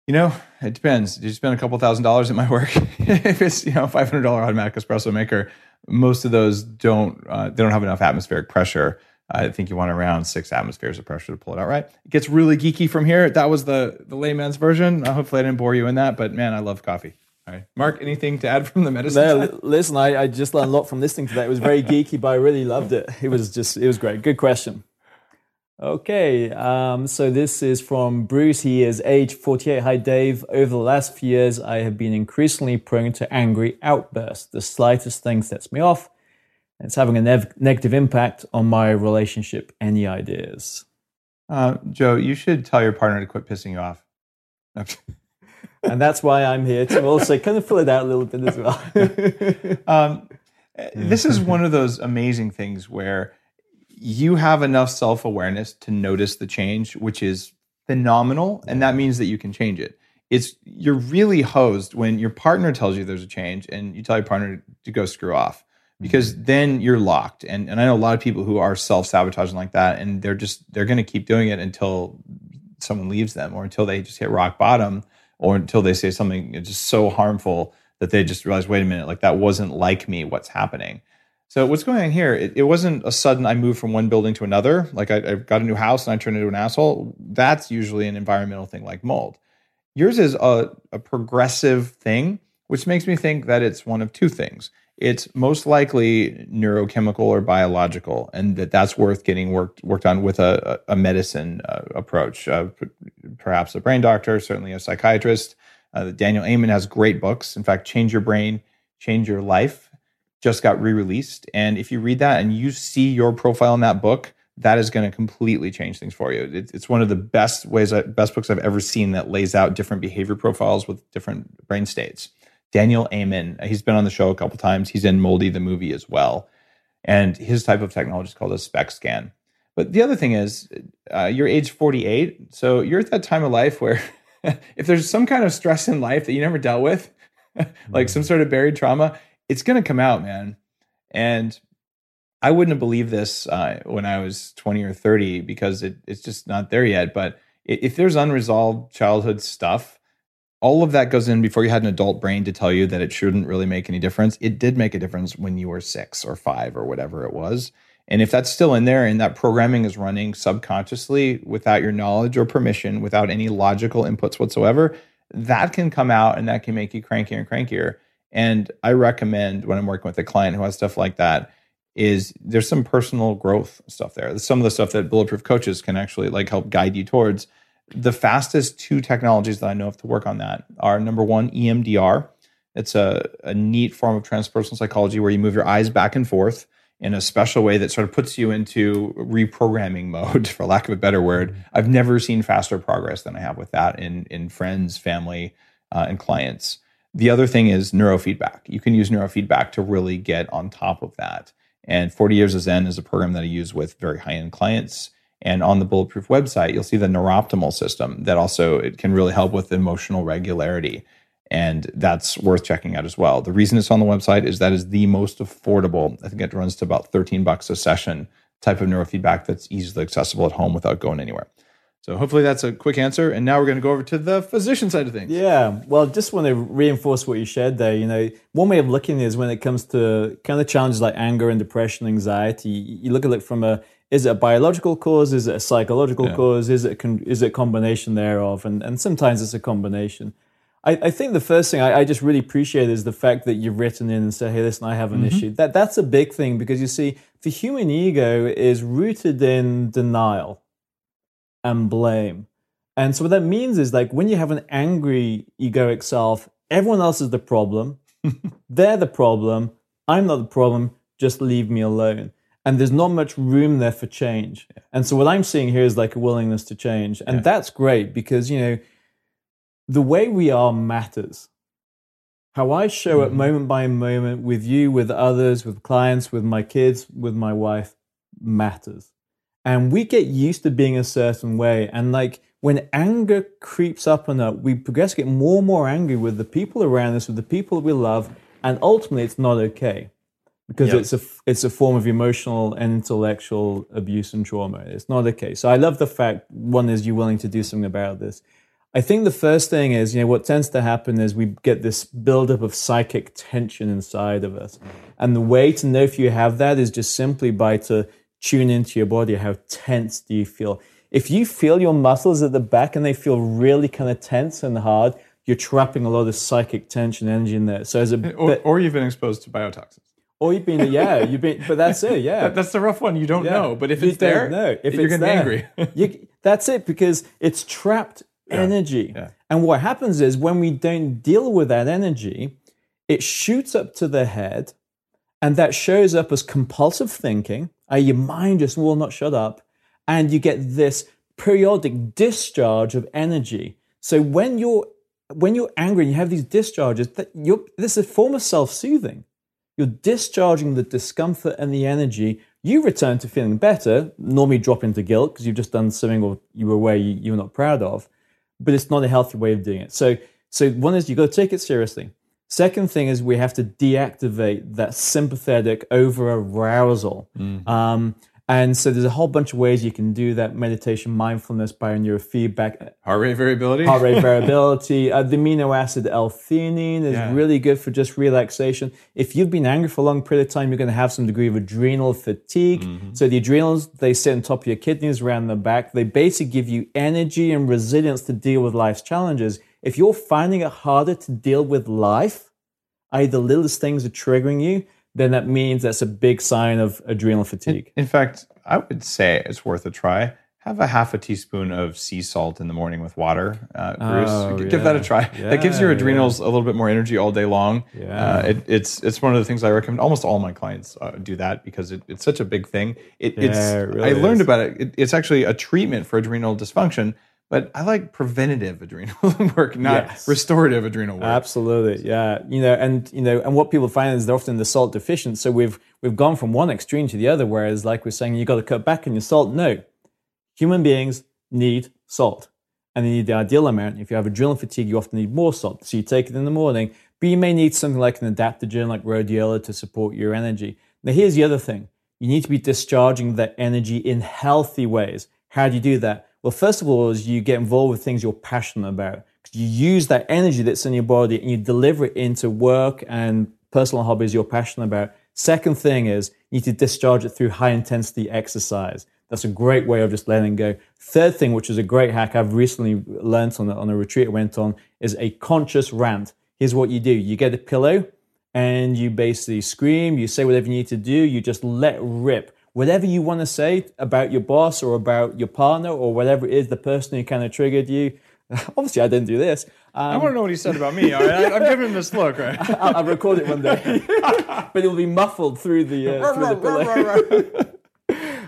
you know, it depends. Did you spend a couple thousand dollars? It might work. if it's you know a five hundred dollar automatic espresso maker, most of those don't uh, they don't have enough atmospheric pressure. I think you want around six atmospheres of pressure to pull it out right. It gets really geeky from here. That was the the layman's version. Uh, hopefully, I didn't bore you in that, but man, I love coffee. All right, Mark, anything to add from the medicine? No, listen, I, I just learned a lot from listening to that. It was very geeky, but I really loved it. It was just it was great. Good question. Okay, um, so this is from Bruce. He is age 48. Hi, Dave. Over the last few years, I have been increasingly prone to angry outbursts. The slightest thing sets me off. It's having a nev- negative impact on my relationship. Any ideas? Uh, Joe, you should tell your partner to quit pissing you off. and that's why I'm here to also kind of fill it out a little bit as well. um, this is one of those amazing things where you have enough self awareness to notice the change, which is phenomenal. And that means that you can change it. It's you're really hosed when your partner tells you there's a change and you tell your partner to go screw off because mm-hmm. then you're locked. And, and I know a lot of people who are self sabotaging like that and they're just, they're going to keep doing it until someone leaves them or until they just hit rock bottom or until they say something just so harmful that they just realize, wait a minute, like that wasn't like me. What's happening? So what's going on here? It, it, wasn't a sudden I moved from one building to another. Like I, I, got a new house and I turned into an asshole. That's usually an environmental thing like mold. Yours is a, a progressive thing, which makes me think that it's one of two things. It's most likely neurochemical or biological, and that that's worth getting worked worked on with a, a medicine uh, approach. Uh, perhaps a brain doctor, certainly a psychiatrist. Uh, Daniel Amen has great books. In fact, Change Your Brain, Change Your Life just got re-released. And if you read that and you see your profile in that book that is going to completely change things for you. It's one of the best ways best books i've ever seen that lays out different behavior profiles with different brain states. Daniel amen he's been on the show a couple times. He's in moldy the movie as well. And his type of technology is called a SPECT scan. But the other thing is uh, you're age 48 so you're at that time of life where if there's some kind of stress in life that you never dealt with like some sort of buried trauma it's going to come out, man. And I wouldn't have believed this uh, when I was 20 or 30 because it, it's just not there yet. But if there's unresolved childhood stuff, all of that goes in before you had an adult brain to tell you that it shouldn't really make any difference. It did make a difference when you were six or five or whatever it was. And if that's still in there and that programming is running subconsciously without your knowledge or permission, without any logical inputs whatsoever, that can come out and that can make you crankier and crankier. And I recommend when I'm working with a client who has stuff like that, is there's some personal growth stuff there. Some of the stuff that bulletproof coaches can actually like help guide you towards. The fastest two technologies that I know of to work on that are number one, EMDR. It's a, a neat form of transpersonal psychology where you move your eyes back and forth in a special way that sort of puts you into reprogramming mode, for lack of a better word. Mm-hmm. I've never seen faster progress than I have with that in in friends, family, uh, and clients. The other thing is neurofeedback. You can use neurofeedback to really get on top of that. And 40 Years of Zen is a program that I use with very high end clients. And on the Bulletproof website, you'll see the Neuroptimal system that also it can really help with emotional regularity. And that's worth checking out as well. The reason it's on the website is that is the most affordable. I think it runs to about 13 bucks a session type of neurofeedback that's easily accessible at home without going anywhere. So hopefully that's a quick answer. And now we're going to go over to the physician side of things. Yeah, well, just want to reinforce what you shared there. You know, one way of looking is when it comes to kind of challenges like anger and depression, anxiety. You look at it from a is it a biological cause? Is it a psychological Yeah. cause? Is it con- is it a combination thereof? And and sometimes it's a combination. I, I think the first thing I, I just really appreciate is the fact that you've written in and said, "Hey, listen, I have an mm-hmm. issue." That that's a big thing because you see, the human ego is rooted in denial and blame. And so what that means is like when you have an angry egoic self, everyone else is the problem. They're the problem. I'm not the problem. Just leave me alone. And there's not much room there for change. And so what I'm seeing here is like a willingness to change. And that's great because, you know, the way we are matters. How I show up mm-hmm. moment by moment with you, with others, with clients, with my kids, with my wife matters and we get used to being a certain way. And like when anger creeps up on us we progress to get more and more angry with the people around us with the people we love. And ultimately it's not okay because Yep. it's a it's a form of emotional and intellectual abuse and trauma. It's not okay. So i love the fact one is you're willing to do something about this. I think the first thing is, you know, what tends to happen is we get this buildup of psychic tension inside of us. And the way to know if you have that is just simply by to tune into your body. How tense do you feel? If you feel your muscles at the back and they feel really kind of tense and hard, you're trapping a lot of psychic tension energy in there. So as a Or, bit, or you've been exposed to biotoxins. or you've been, yeah, you've been, but that's it, yeah. That- that's the rough one. You don't Yeah. know. But if You it's there, know. if you're it's going to be angry. you, that's it because it's trapped energy. yeah. And what happens is when we don't deal with that energy, it shoots up to the head, and that shows up as compulsive thinking. Uh, your mind just will not shut up, and you get this periodic discharge of energy. So when you're when you're angry and you have these discharges, that you're, this is a form of self-soothing. You're discharging the discomfort and the energy. You return to feeling better, normally drop into guilt because you've just done something or you were aware you, you were not proud of, but it's not a healthy way of doing it. So, so one is you've got to take it seriously. Second thing is we have to deactivate that sympathetic over arousal. Um, and so there's a whole bunch of ways you can do that meditation, mindfulness, biofeedback, Heart rate variability. heart rate variability. Uh, the amino acid L-theanine is Yeah. really good for just relaxation. If you've been angry for a long period of time, you're going to have some degree of adrenal fatigue. So the adrenals, they sit on top of your kidneys around the back. They basically give you energy and resilience to deal with life's challenges. If you're finding it harder to deal with life, i.e. the littlest things are triggering you, then that means that's a big sign of adrenal fatigue. In fact, I would say it's worth a try. Have a half a teaspoon of sea salt in the morning with water, uh, Bruce. Oh, Give that a yeah. try. that gives your Yeah, adrenals a little bit more energy all day long. Yeah. Uh, it, it's it's one of the things I recommend. Almost all my clients uh, do that because it, it's such a big thing. It, it's it really I learned is. about it. it. It's actually a treatment for adrenal dysfunction, but I like preventative adrenal work, not Yes. restorative adrenal work. Absolutely, yeah. You know, and you know, and what people find is they're often the salt deficient. So we've we've gone from one extreme to the other. Whereas, like we're saying, you got to cut back on your salt. No, human beings need salt, and they need the ideal amount. If you have adrenal fatigue, you often need more salt. So you take it in the morning, but you may need something like an adaptogen, like rhodiola, to support your energy. Now, here's the other thing: you need to be discharging that energy in healthy ways. How do you do that? Well, first of all, is you get involved with things you're passionate about. You use that energy that's in your body and you deliver it into work and personal hobbies you're passionate about. Second thing is you need to discharge it through high intensity exercise. That's a great way of just letting go. Third thing, which is a great hack I've recently learned on on a retreat I went on, is a conscious rant. Here's what you do you get a pillow and you basically scream, you say whatever you need to do, you just let rip. Whatever you want to say about your boss or about your partner or whatever it is, the person who kind of triggered you. Obviously, I didn't do this. I Um, want to know what he said about me. All right, I, I'm giving him this look. Right. I'll, I'll record it one day, but it will be muffled through the uh, through the pillow.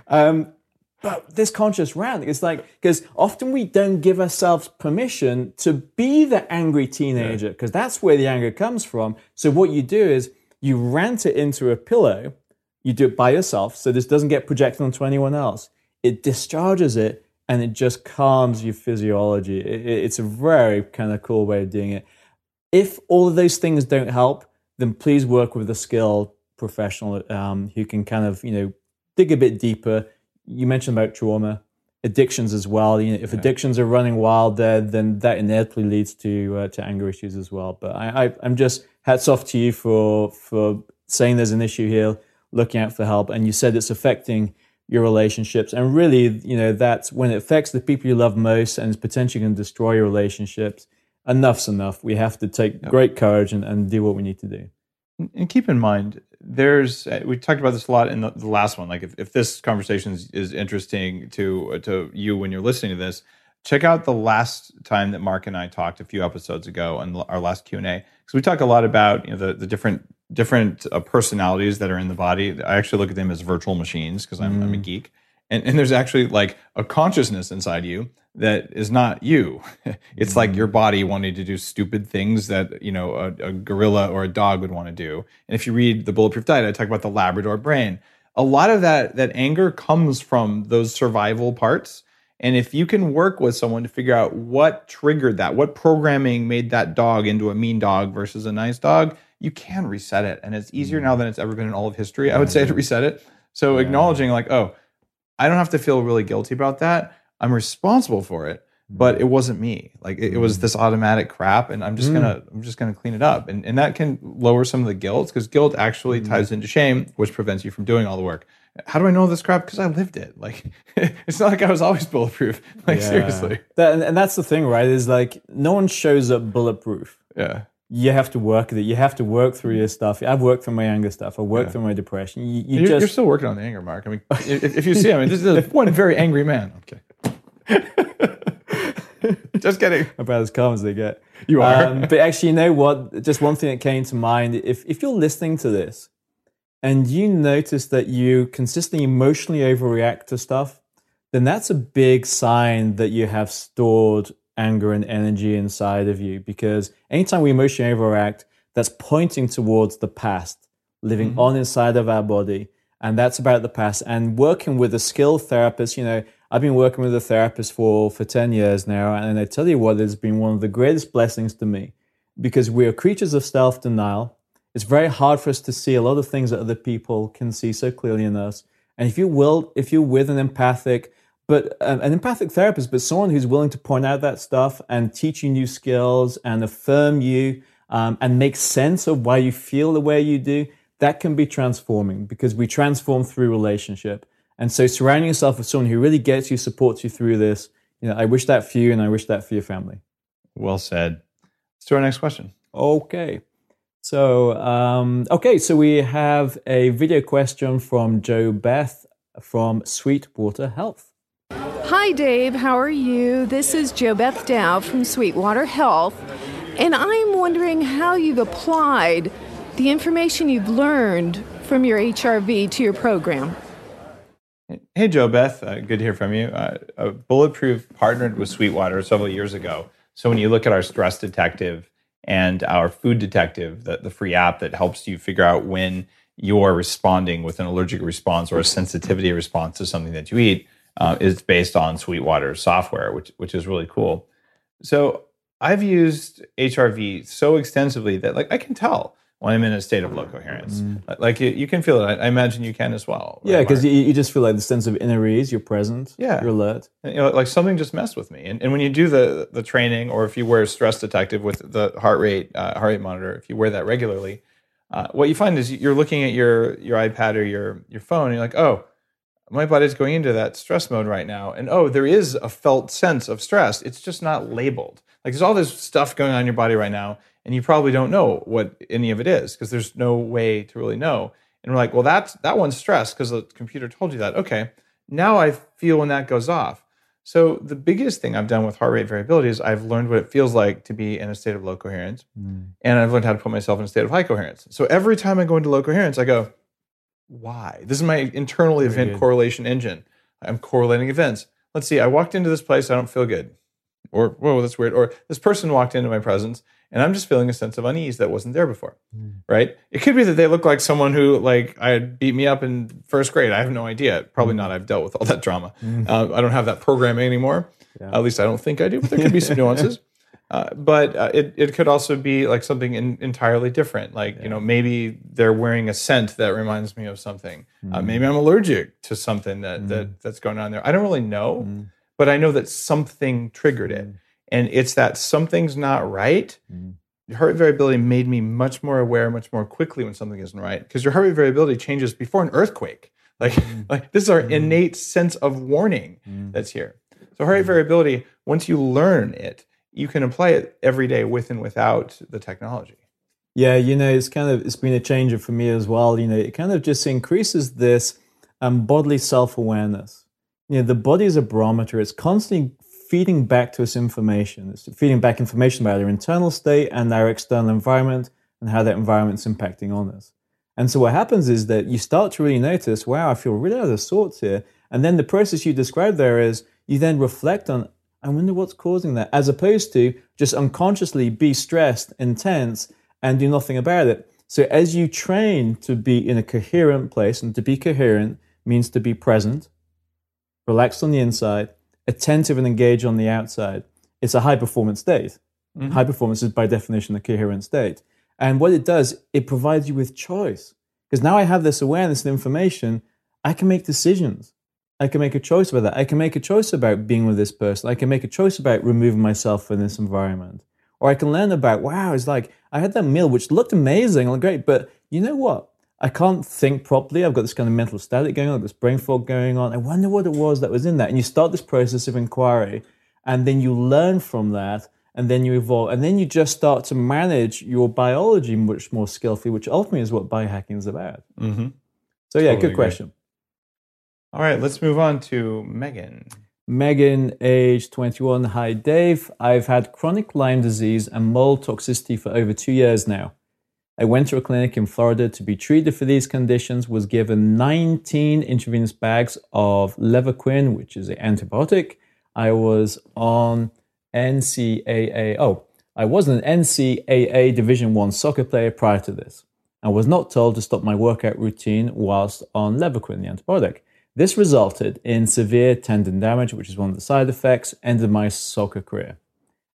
um, but this conscious rant, it's like because often we don't give ourselves permission to be the angry teenager because that's where the anger comes from. So what you do is you rant it into a pillow. You do it by yourself, so this doesn't get projected onto anyone else. It discharges it, and it just calms your physiology. It- it- it's a very kind of cool way of doing it. If all of those things don't help, then please work with a skilled professional um, who can kind of you know dig a bit deeper. You mentioned about trauma. addictions as well. You know, if addictions are running wild there, then that inevitably leads to uh, to anger issues as well. But I, I, I'm just hats off to you for for saying there's an issue here, looking out for help, and you said it's affecting your relationships. And really, you know, that's when it affects the people you love most and is potentially going to destroy your relationships. Enough's enough. We have to take great courage and, and do what we need to do. And keep in mind, there's uh, we talked about this a lot in the, the last one. Like if, if this conversation is, is interesting to to you when you're listening to this, check out the last time that Mark and I talked a few episodes ago on our last Q and A because we talk a lot about you know the, the different different uh, personalities that are in the body. I actually look at them as virtual machines because I'm, I'm a geek, and and there's actually like a consciousness inside you that is not you. it's like your body wanting to do stupid things that you know a, a gorilla or a dog would want to do. And if you read the Bulletproof Diet, I talk about the Labrador brain. A lot of that that anger comes from those survival parts. And if you can work with someone to figure out what triggered that, what programming made that dog into a mean dog versus a nice dog, you can reset it. And it's easier hmm. now than it's ever been in all of history, I would say, to reset it. So acknowledging, like, oh, I don't have to feel really guilty about that. I'm responsible for it, but it wasn't me. Like it, it was mm. this automatic crap, and I'm just mm. gonna I'm just gonna clean it up, and and that can lower some of the guilt because guilt actually mm. ties into shame, which prevents you from doing all the work. How do I know this crap? Because I lived it. Like it's not like I was always bulletproof. Like Yeah. seriously, That, and, that's the thing, right? Is like no one shows up bulletproof. yeah. You have to work it. You have to work through your stuff. I've worked through my anger stuff. I worked through my depression. You, you You're, just you're still working on the anger, Mark. I mean, if, if you see, I mean, this is one very angry man. Okay. just kidding. about as calm as they get. You are. Um, but actually, you know what? Just one thing that came to mind. If if you're listening to this and you notice that you consistently emotionally overreact to stuff, then that's a big sign that you have stored anger and energy inside of you. Because anytime we emotionally overreact, that's pointing towards the past, living on inside of our body. And that's about the past. And working with a skilled therapist, you know, I've been working with a therapist for, for 10 years now. And I tell you what, it's been one of the greatest blessings to me because we are creatures of self denial. It's very hard for us to see a lot of things that other people can see so clearly in us. And if you will, if you're with an empathic, but um, an empathic therapist, but someone who's willing to point out that stuff and teach you new skills and affirm you um, and make sense of why you feel the way you do, that can be transforming because we transform through relationship. And so surrounding yourself with someone who really gets you, supports you through this, you know, I wish that for you and I wish that for your family. Well said. Let's do our next question. Okay. So, um, okay, so we have a video question from Joe Beth from Sweetwater Health. Hi, Dave. How are you? This is Joe Beth Dow from Sweetwater Health, and I'm wondering how you've applied the information you've learned from your HRV to your program. Hey, Joe Beth, uh, good to hear from you. Uh, Bulletproof partnered with Sweetwater several years ago. So when you look at our stress detective and our food detective, the, the free app that helps you figure out when you're responding with an allergic response or a sensitivity response to something that you eat, uh, is based on Sweetwater software, which which is really cool. So I've used HRV so extensively that like I can tell when I'm in a state of low coherence. Like you, you can feel it. I, I imagine you can as well. Yeah, because you, you just feel like the sense of inner ease, you're present, Yeah. you're alert. you know, like something just messed with me. And, and when you do the the training, or if you wear a stress detective with the heart rate uh, heart rate monitor, if you wear that regularly, uh, what you find is you're looking at your your iPad or your your phone, and you're like, oh, my body's going into that stress mode right now, and oh, there is a felt sense of stress. It's just not labeled. Like there's all this stuff going on in your body right now, and you probably don't know what any of it is because there's no way to really know. And we're like, well, that's that one's stress because the computer told you that. Okay, now I feel when that goes off. So the biggest thing I've done with heart rate variability is I've learned what it feels like to be in a state of low coherence, mm. and I've learned how to put myself in a state of high coherence. So every time I go into low coherence, I go, why? This is my internal event good. correlation engine. I'm correlating events. Let's see. I walked into this place. I don't feel good. Or whoa, that's weird. Or this person walked into my presence, and I'm just feeling a sense of unease that wasn't there before. Right? It could be that they look like someone who like I beat me up in first grade. I have no idea. Probably not. I've dealt with all that drama. Uh, I don't have that programming anymore. At least I don't think I do. But there could be some nuances. Uh, but uh, it, it could also be like something in, entirely different. Like, you know, maybe they're wearing a scent that reminds me of something. Uh, maybe I'm allergic to something that, that that's going on there. I don't really know, but I know that something triggered it. And it's that something's not right. Mm-hmm. Your heart rate variability made me much more aware, much more quickly when something isn't right. Because your heart rate variability changes before an earthquake. Like, mm-hmm. like this is our mm-hmm. innate sense of warning that's here. So heart rate variability, once you learn it, you can apply it every day with and without the technology. Yeah, you know, it's kind of it's been a changer for me as well. You know, it kind of just increases this um, bodily self awareness. You know, the body is a barometer; it's constantly feeding back to us information. It's feeding back information about our internal state and our external environment and how that environment's impacting on us. And so what happens is that you start to really notice, wow, I feel really out of sorts here. And then the process you described there is you then reflect on, I wonder what's causing that, as opposed to just unconsciously be stressed, intense, and do nothing about it. So as you train to be in a coherent place, and to be coherent means to be present, relaxed on the inside, attentive and engaged on the outside. It's a high performance state. Mm-hmm. High performance is by definition a coherent state. And what it does, it provides you with choice. Because now I have this awareness and information, I can make decisions. I can make a choice about that. I can make a choice about being with this person. I can make a choice about removing myself from this environment. Or I can learn about, wow, it's like I had that meal which looked amazing and great, but you know what? I can't think properly. I've got this kind of mental static going on, I've got this brain fog going on. I wonder what it was that was in that. And you start this process of inquiry, and then you learn from that, and then you evolve, and then you just start to manage your biology much more skillfully, which ultimately is what biohacking is about. Mm-hmm. So yeah, Totally good agree. question. All right, let's move on to Megan. Megan, age 21. Hi, Dave. I've had chronic Lyme disease and mold toxicity for over two years now. I went to a clinic in Florida to be treated for these conditions, was given 19 intravenous bags of Levaquin, which is an antibiotic. I was on NCAA. Oh, I was an NCAA Division 1 soccer player prior to this. I was not told to stop my workout routine whilst on Levaquin, the antibiotic. This resulted in severe tendon damage, which is one of the side effects, ended my soccer career.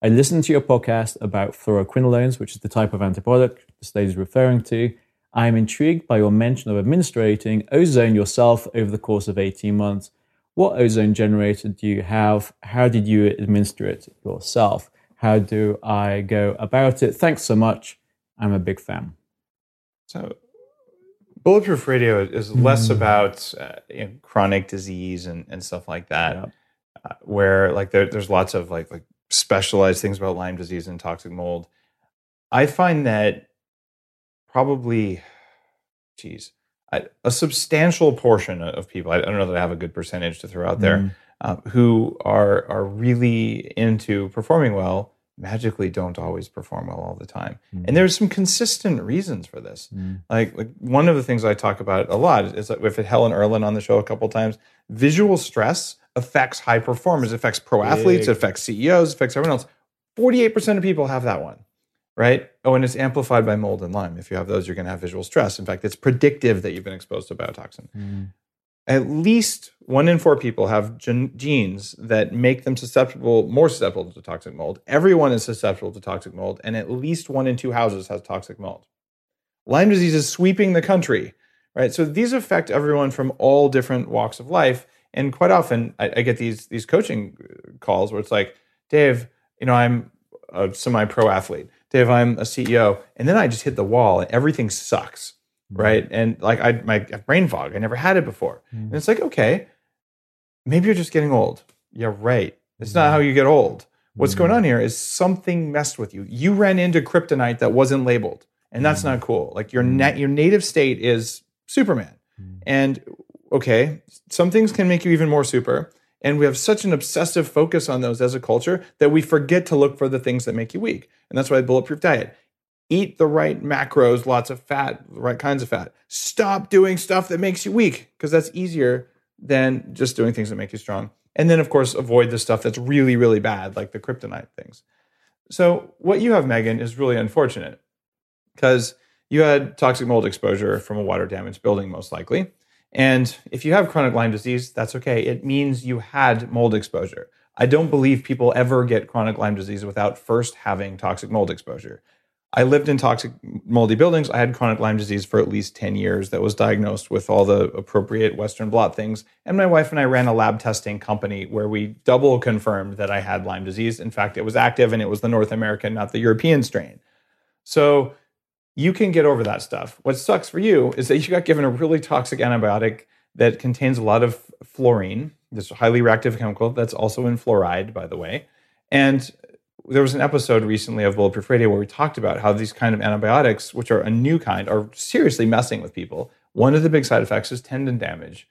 I listened to your podcast about fluoroquinolones, which is the type of antibiotic the study is referring to. I am intrigued by your mention of administrating ozone yourself over the course of 18 months. What ozone generator do you have? How did you administer it yourself? How do I go about it? Thanks so much. I'm a big fan. So, Bulletproof Radio is less about uh, you know, chronic disease and, and stuff like that, Yeah. uh, where like there, there's lots of like like specialized things about Lyme disease and toxic mold. I find that probably, geez, I, a substantial portion of people. I don't know that I have a good percentage to throw out there, uh, who are are really into performing well. Magically, don't always perform well all the time, and mm. there's some consistent reasons for this. Mm. Like, like one of the things I talk about a lot is that we've had Helen Irlen on the show a couple times. Visual stress affects high performers, affects pro athletes, Big. affects CEOs, affects everyone else. Forty-eight percent of people have that one, right? Oh, and it's amplified by mold and Lyme. If you have those, you're going to have visual stress. In fact, it's predictive that you've been exposed to biotoxin. Mm. At least one in four people have gen- genes that make them susceptible, more susceptible to toxic mold. Everyone is susceptible to toxic mold, and at least one in two houses has toxic mold. Lyme disease is sweeping the country, right? So these affect everyone from all different walks of life. And quite often, I, I get these these coaching calls where it's like, Dave, you know, I'm a semi-pro athlete. Dave, I'm a CEO, and then I just hit the wall, and everything sucks, mm-hmm. right? And like I, my brain fog. I never had it before, mm-hmm. and it's like, okay, maybe you're just getting old. Yeah, right. It's not mm-hmm. how you get old. What's going on here is something messed with you. You ran into kryptonite that wasn't labeled, and that's not cool. Like your nat- your native state is Superman, and okay, some things can make you even more super. And we have such an obsessive focus on those as a culture that we forget to look for the things that make you weak. And that's why bulletproof diet. Eat the right macros, lots of fat, the right kinds of fat. Stop doing stuff that makes you weak because that's easier than just doing things that make you strong. And then, of course, avoid the stuff that's really, really bad, like the kryptonite things. So, what you have, Megan, is really unfortunate because you had toxic mold exposure from a water damaged building, most likely. And if you have chronic Lyme disease, that's okay. It means you had mold exposure. I don't believe people ever get chronic Lyme disease without first having toxic mold exposure. I lived in toxic moldy buildings. I had chronic Lyme disease for at least 10 years that was diagnosed with all the appropriate Western blot things. And my wife and I ran a lab testing company where we double confirmed that I had Lyme disease. In fact, it was active and it was the North American, not the European strain. So you can get over that stuff. What sucks for you is that you got given a really toxic antibiotic that contains a lot of fluorine, this highly reactive chemical that's also in fluoride, by the way. And there was an episode recently of Bulletproof Radio where we talked about how these kind of antibiotics, which are a new kind, are seriously messing with people. One of the big side effects is tendon damage.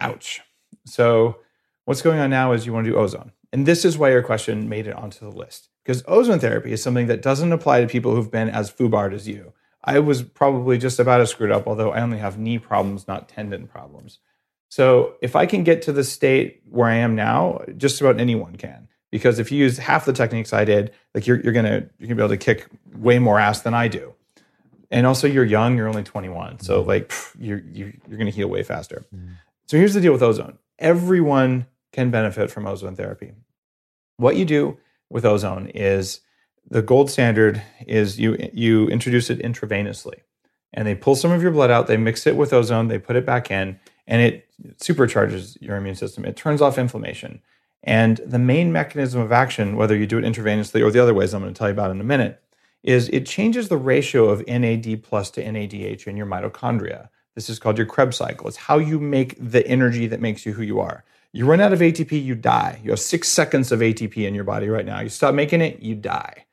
Ouch. So, what's going on now is you want to do ozone. And this is why your question made it onto the list. Because ozone therapy is something that doesn't apply to people who've been as foobarred as you. I was probably just about as screwed up, although I only have knee problems, not tendon problems. So, if I can get to the state where I am now, just about anyone can because if you use half the techniques I did, like you're, you're gonna you're gonna be able to kick way more ass than I do. And also, you're young. You're only 21, so mm-hmm. like pff, you're you, you're gonna heal way faster. Mm. So here's the deal with ozone. Everyone can benefit from ozone therapy. What you do with ozone is the gold standard is you you introduce it intravenously, and they pull some of your blood out. They mix it with ozone. They put it back in, and it supercharges your immune system. It turns off inflammation and the main mechanism of action, whether you do it intravenously or the other ways I'm going to tell you about in a minute, is it changes the ratio of NAD plus to NADH in your mitochondria. This is called your Krebs cycle. It's how you make the energy that makes you who you are. You run out of ATP, you die. You have six seconds of ATP in your body right now. You stop making it, you die.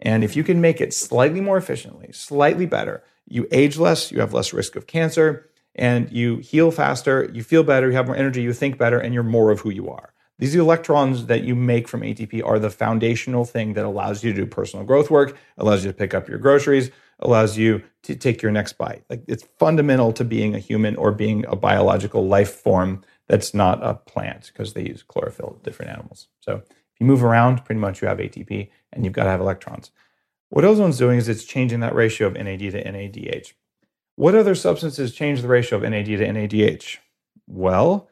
And if you can make it slightly more efficiently, slightly better, you age less, you have less risk of cancer, and you heal faster, you feel better, you have more energy, you think better, and you're more of who you are. These electrons that you make from ATP are the foundational thing that allows you to do personal growth work, allows you to pick up your groceries, allows you to take your next bite. Like it's fundamental to being a human or being a biological life form that's not a plant because they use chlorophyll, different animals. So if you move around, pretty much you have ATP and you've got to have electrons. What ozone's doing is it's changing that ratio of NAD to NADH. What other substances change the ratio of NAD to NADH? Well,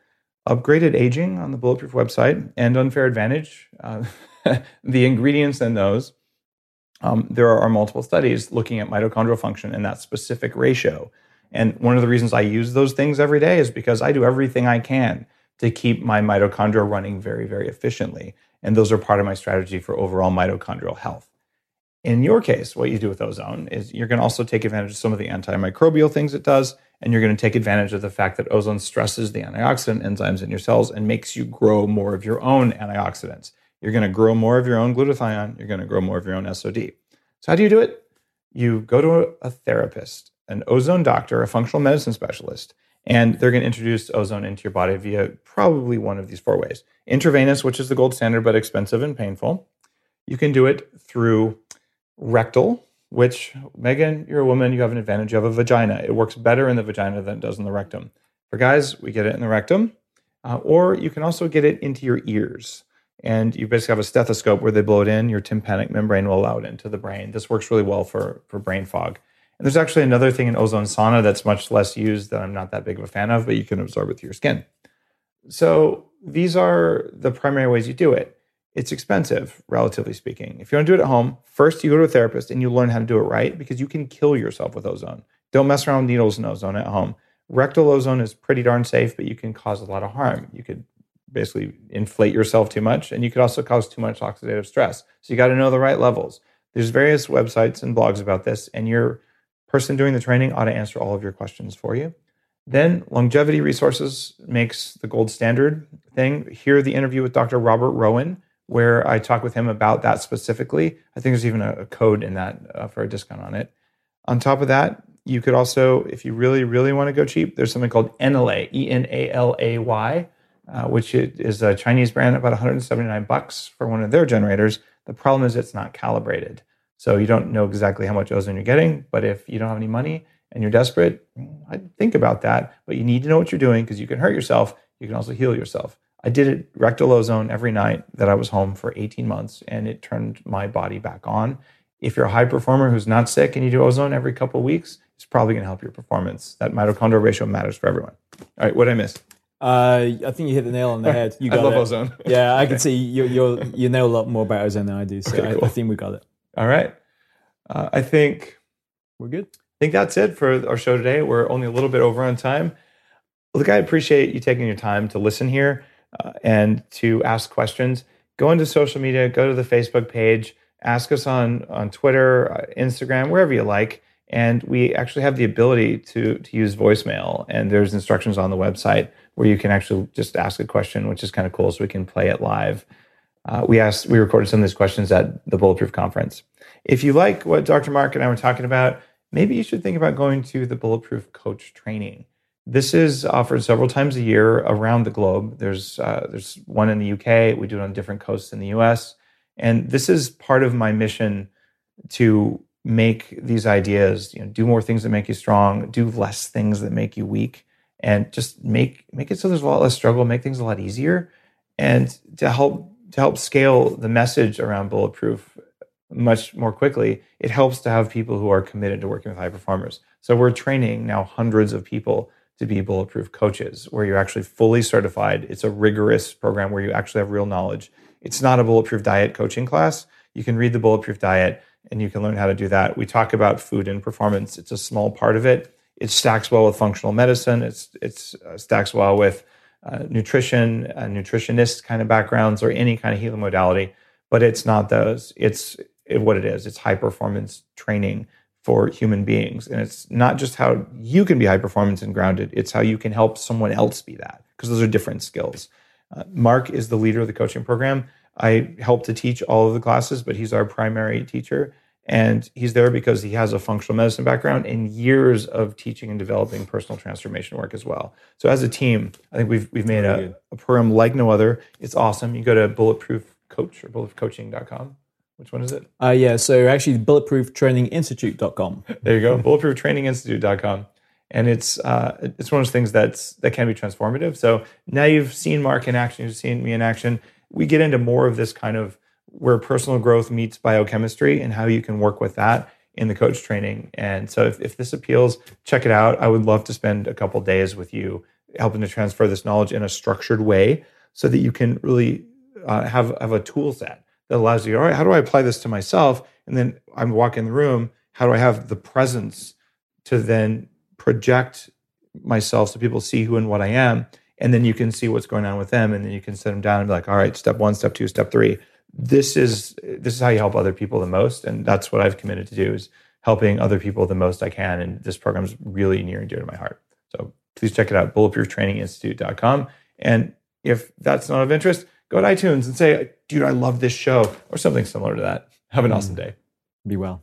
upgraded aging on the Bulletproof website and Unfair Advantage, uh, the ingredients in those. Um, there are multiple studies looking at mitochondrial function and that specific ratio. And one of the reasons I use those things every day is because I do everything I can to keep my mitochondria running very, very efficiently. And those are part of my strategy for overall mitochondrial health. In your case, what you do with ozone is you're going to also take advantage of some of the antimicrobial things it does and you're going to take advantage of the fact that ozone stresses the antioxidant enzymes in your cells and makes you grow more of your own antioxidants. You're going to grow more of your own glutathione. You're going to grow more of your own SOD. So, how do you do it? You go to a therapist, an ozone doctor, a functional medicine specialist, and they're going to introduce ozone into your body via probably one of these four ways intravenous, which is the gold standard but expensive and painful. You can do it through rectal, which Megan, you're a woman, you have an advantage. You have a vagina. It works better in the vagina than it does in the rectum. For guys, we get it in the rectum, uh, or you can also get it into your ears. And you basically have a stethoscope where they blow it in. Your tympanic membrane will allow it into the brain. This works really well for, for brain fog. There's actually another thing in ozone sauna that's much less used that I'm not that big of a fan of, but you can absorb it through your skin. So these are the primary ways you do it it's expensive, relatively speaking. If you want to do it at home, first you go to a therapist and you learn how to do it right because you can kill yourself with ozone. Don't mess around with needles and ozone at home. Rectal ozone is pretty darn safe, but you can cause a lot of harm. You could basically inflate yourself too much, and you could also cause too much oxidative stress. So you got to know the right levels. There's various websites and blogs about this, and your person doing the training ought to answer all of your questions for you. Then Longevity Resources makes the gold standard thing. Hear the interview with Dr. Robert Rowan, where I talk with him about that specifically. I think there's even a, code in that uh, for a discount on it. On top of that, you could also, if you really, really want to go cheap, there's something called Enalay, E N A L A Y, uh, which is a Chinese brand, about 179 bucks for one of their generators. The problem is it's not calibrated. So you don't know exactly how much ozone you're getting. But if you don't have any money and you're desperate, I'd think about that. But you need to know what you're doing because you can hurt yourself. You can also heal yourself. I did it rectal ozone every night that I was home for 18 months, and it turned my body back on. If you're a high performer who's not sick and you do ozone every couple of weeks, it's probably going to help your performance. That mitochondrial ratio matters for everyone. All right, what did I miss? Uh, I think you hit the nail on the head. You got I love it. ozone. Yeah, I can see you you you know a lot more about ozone than I do. So Okay, I. I think we got it. All right. Uh, I think We're good. I think that's it for our show today. We're only a little bit over on time. Look, I appreciate you taking your time to listen here uh, and to ask questions. Go into social media, go to the Facebook page, ask us on on Twitter, uh, Instagram, wherever you like. And we actually have the ability to to use voicemail, and there's instructions on the website where you can actually just ask a question, which is kind of cool. So we can play it live. Uh, we asked, we recorded some of these questions at the Bulletproof conference. If you like what Dr. Mark and I were talking about, maybe you should think about going to the Bulletproof Coach Training. This is offered several times a year around the globe. There's uh, there's one in the UK. We do it on different coasts in the US, and this is part of my mission to make these ideas. You know, do more things that make you strong. Do less things that make you weak, and just make make it so there's a lot less struggle. Make things a lot easier, and to help to help scale the message around bulletproof much more quickly, it helps to have people who are committed to working with high performers. So we're training now hundreds of people to be bulletproof coaches, where you're actually fully certified. It's a rigorous program where you actually have real knowledge. It's not a bulletproof diet coaching class. You can read the bulletproof diet and you can learn how to do that. We talk about food and performance. It's a small part of it. It stacks well with functional medicine. It's it's uh, stacks well with uh, nutrition, uh, nutritionist kind of backgrounds, or any kind of healing modality. But it's not those. It's it, what it is. It's high performance training for human beings, and it's not just how you can be high performance and grounded. It's how you can help someone else be that, because those are different skills. Uh, Mark is the leader of the coaching program. I help to teach all of the classes, but he's our primary teacher. And he's there because he has a functional medicine background and years of teaching and developing personal transformation work as well. So as a team, I think we've we've made a, a program like no other. It's awesome. You go to bulletproof coach or bulletproofcoaching.com. Which one is it? Uh, yeah, so actually, bulletprooftraininginstitute.com. There you go. bulletprooftraininginstitute.com. And it's uh, it's one of those things that's that can be transformative. So now you've seen Mark in action, you've seen me in action. We get into more of this kind of where personal growth meets biochemistry and how you can work with that in the coach training. And so if, if this appeals, check it out. I would love to spend a couple days with you helping to transfer this knowledge in a structured way so that you can really uh, have, have a tool set that allows you, all right, how do I apply this to myself? And then I'm walking the room. How do I have the presence to then project myself so people see who and what I am? And then you can see what's going on with them. And then you can sit them down and be like, all right, step one, step two, step three. This is this is how you help other people the most. And that's what I've committed to do is helping other people the most I can. And this program is really near and dear to my heart. So please check it out, bulletprooftraininginstitute.com. And if that's not of interest, go to iTunes and say, dude, I love this show, or something similar to that. Have an mm. awesome day. Be well.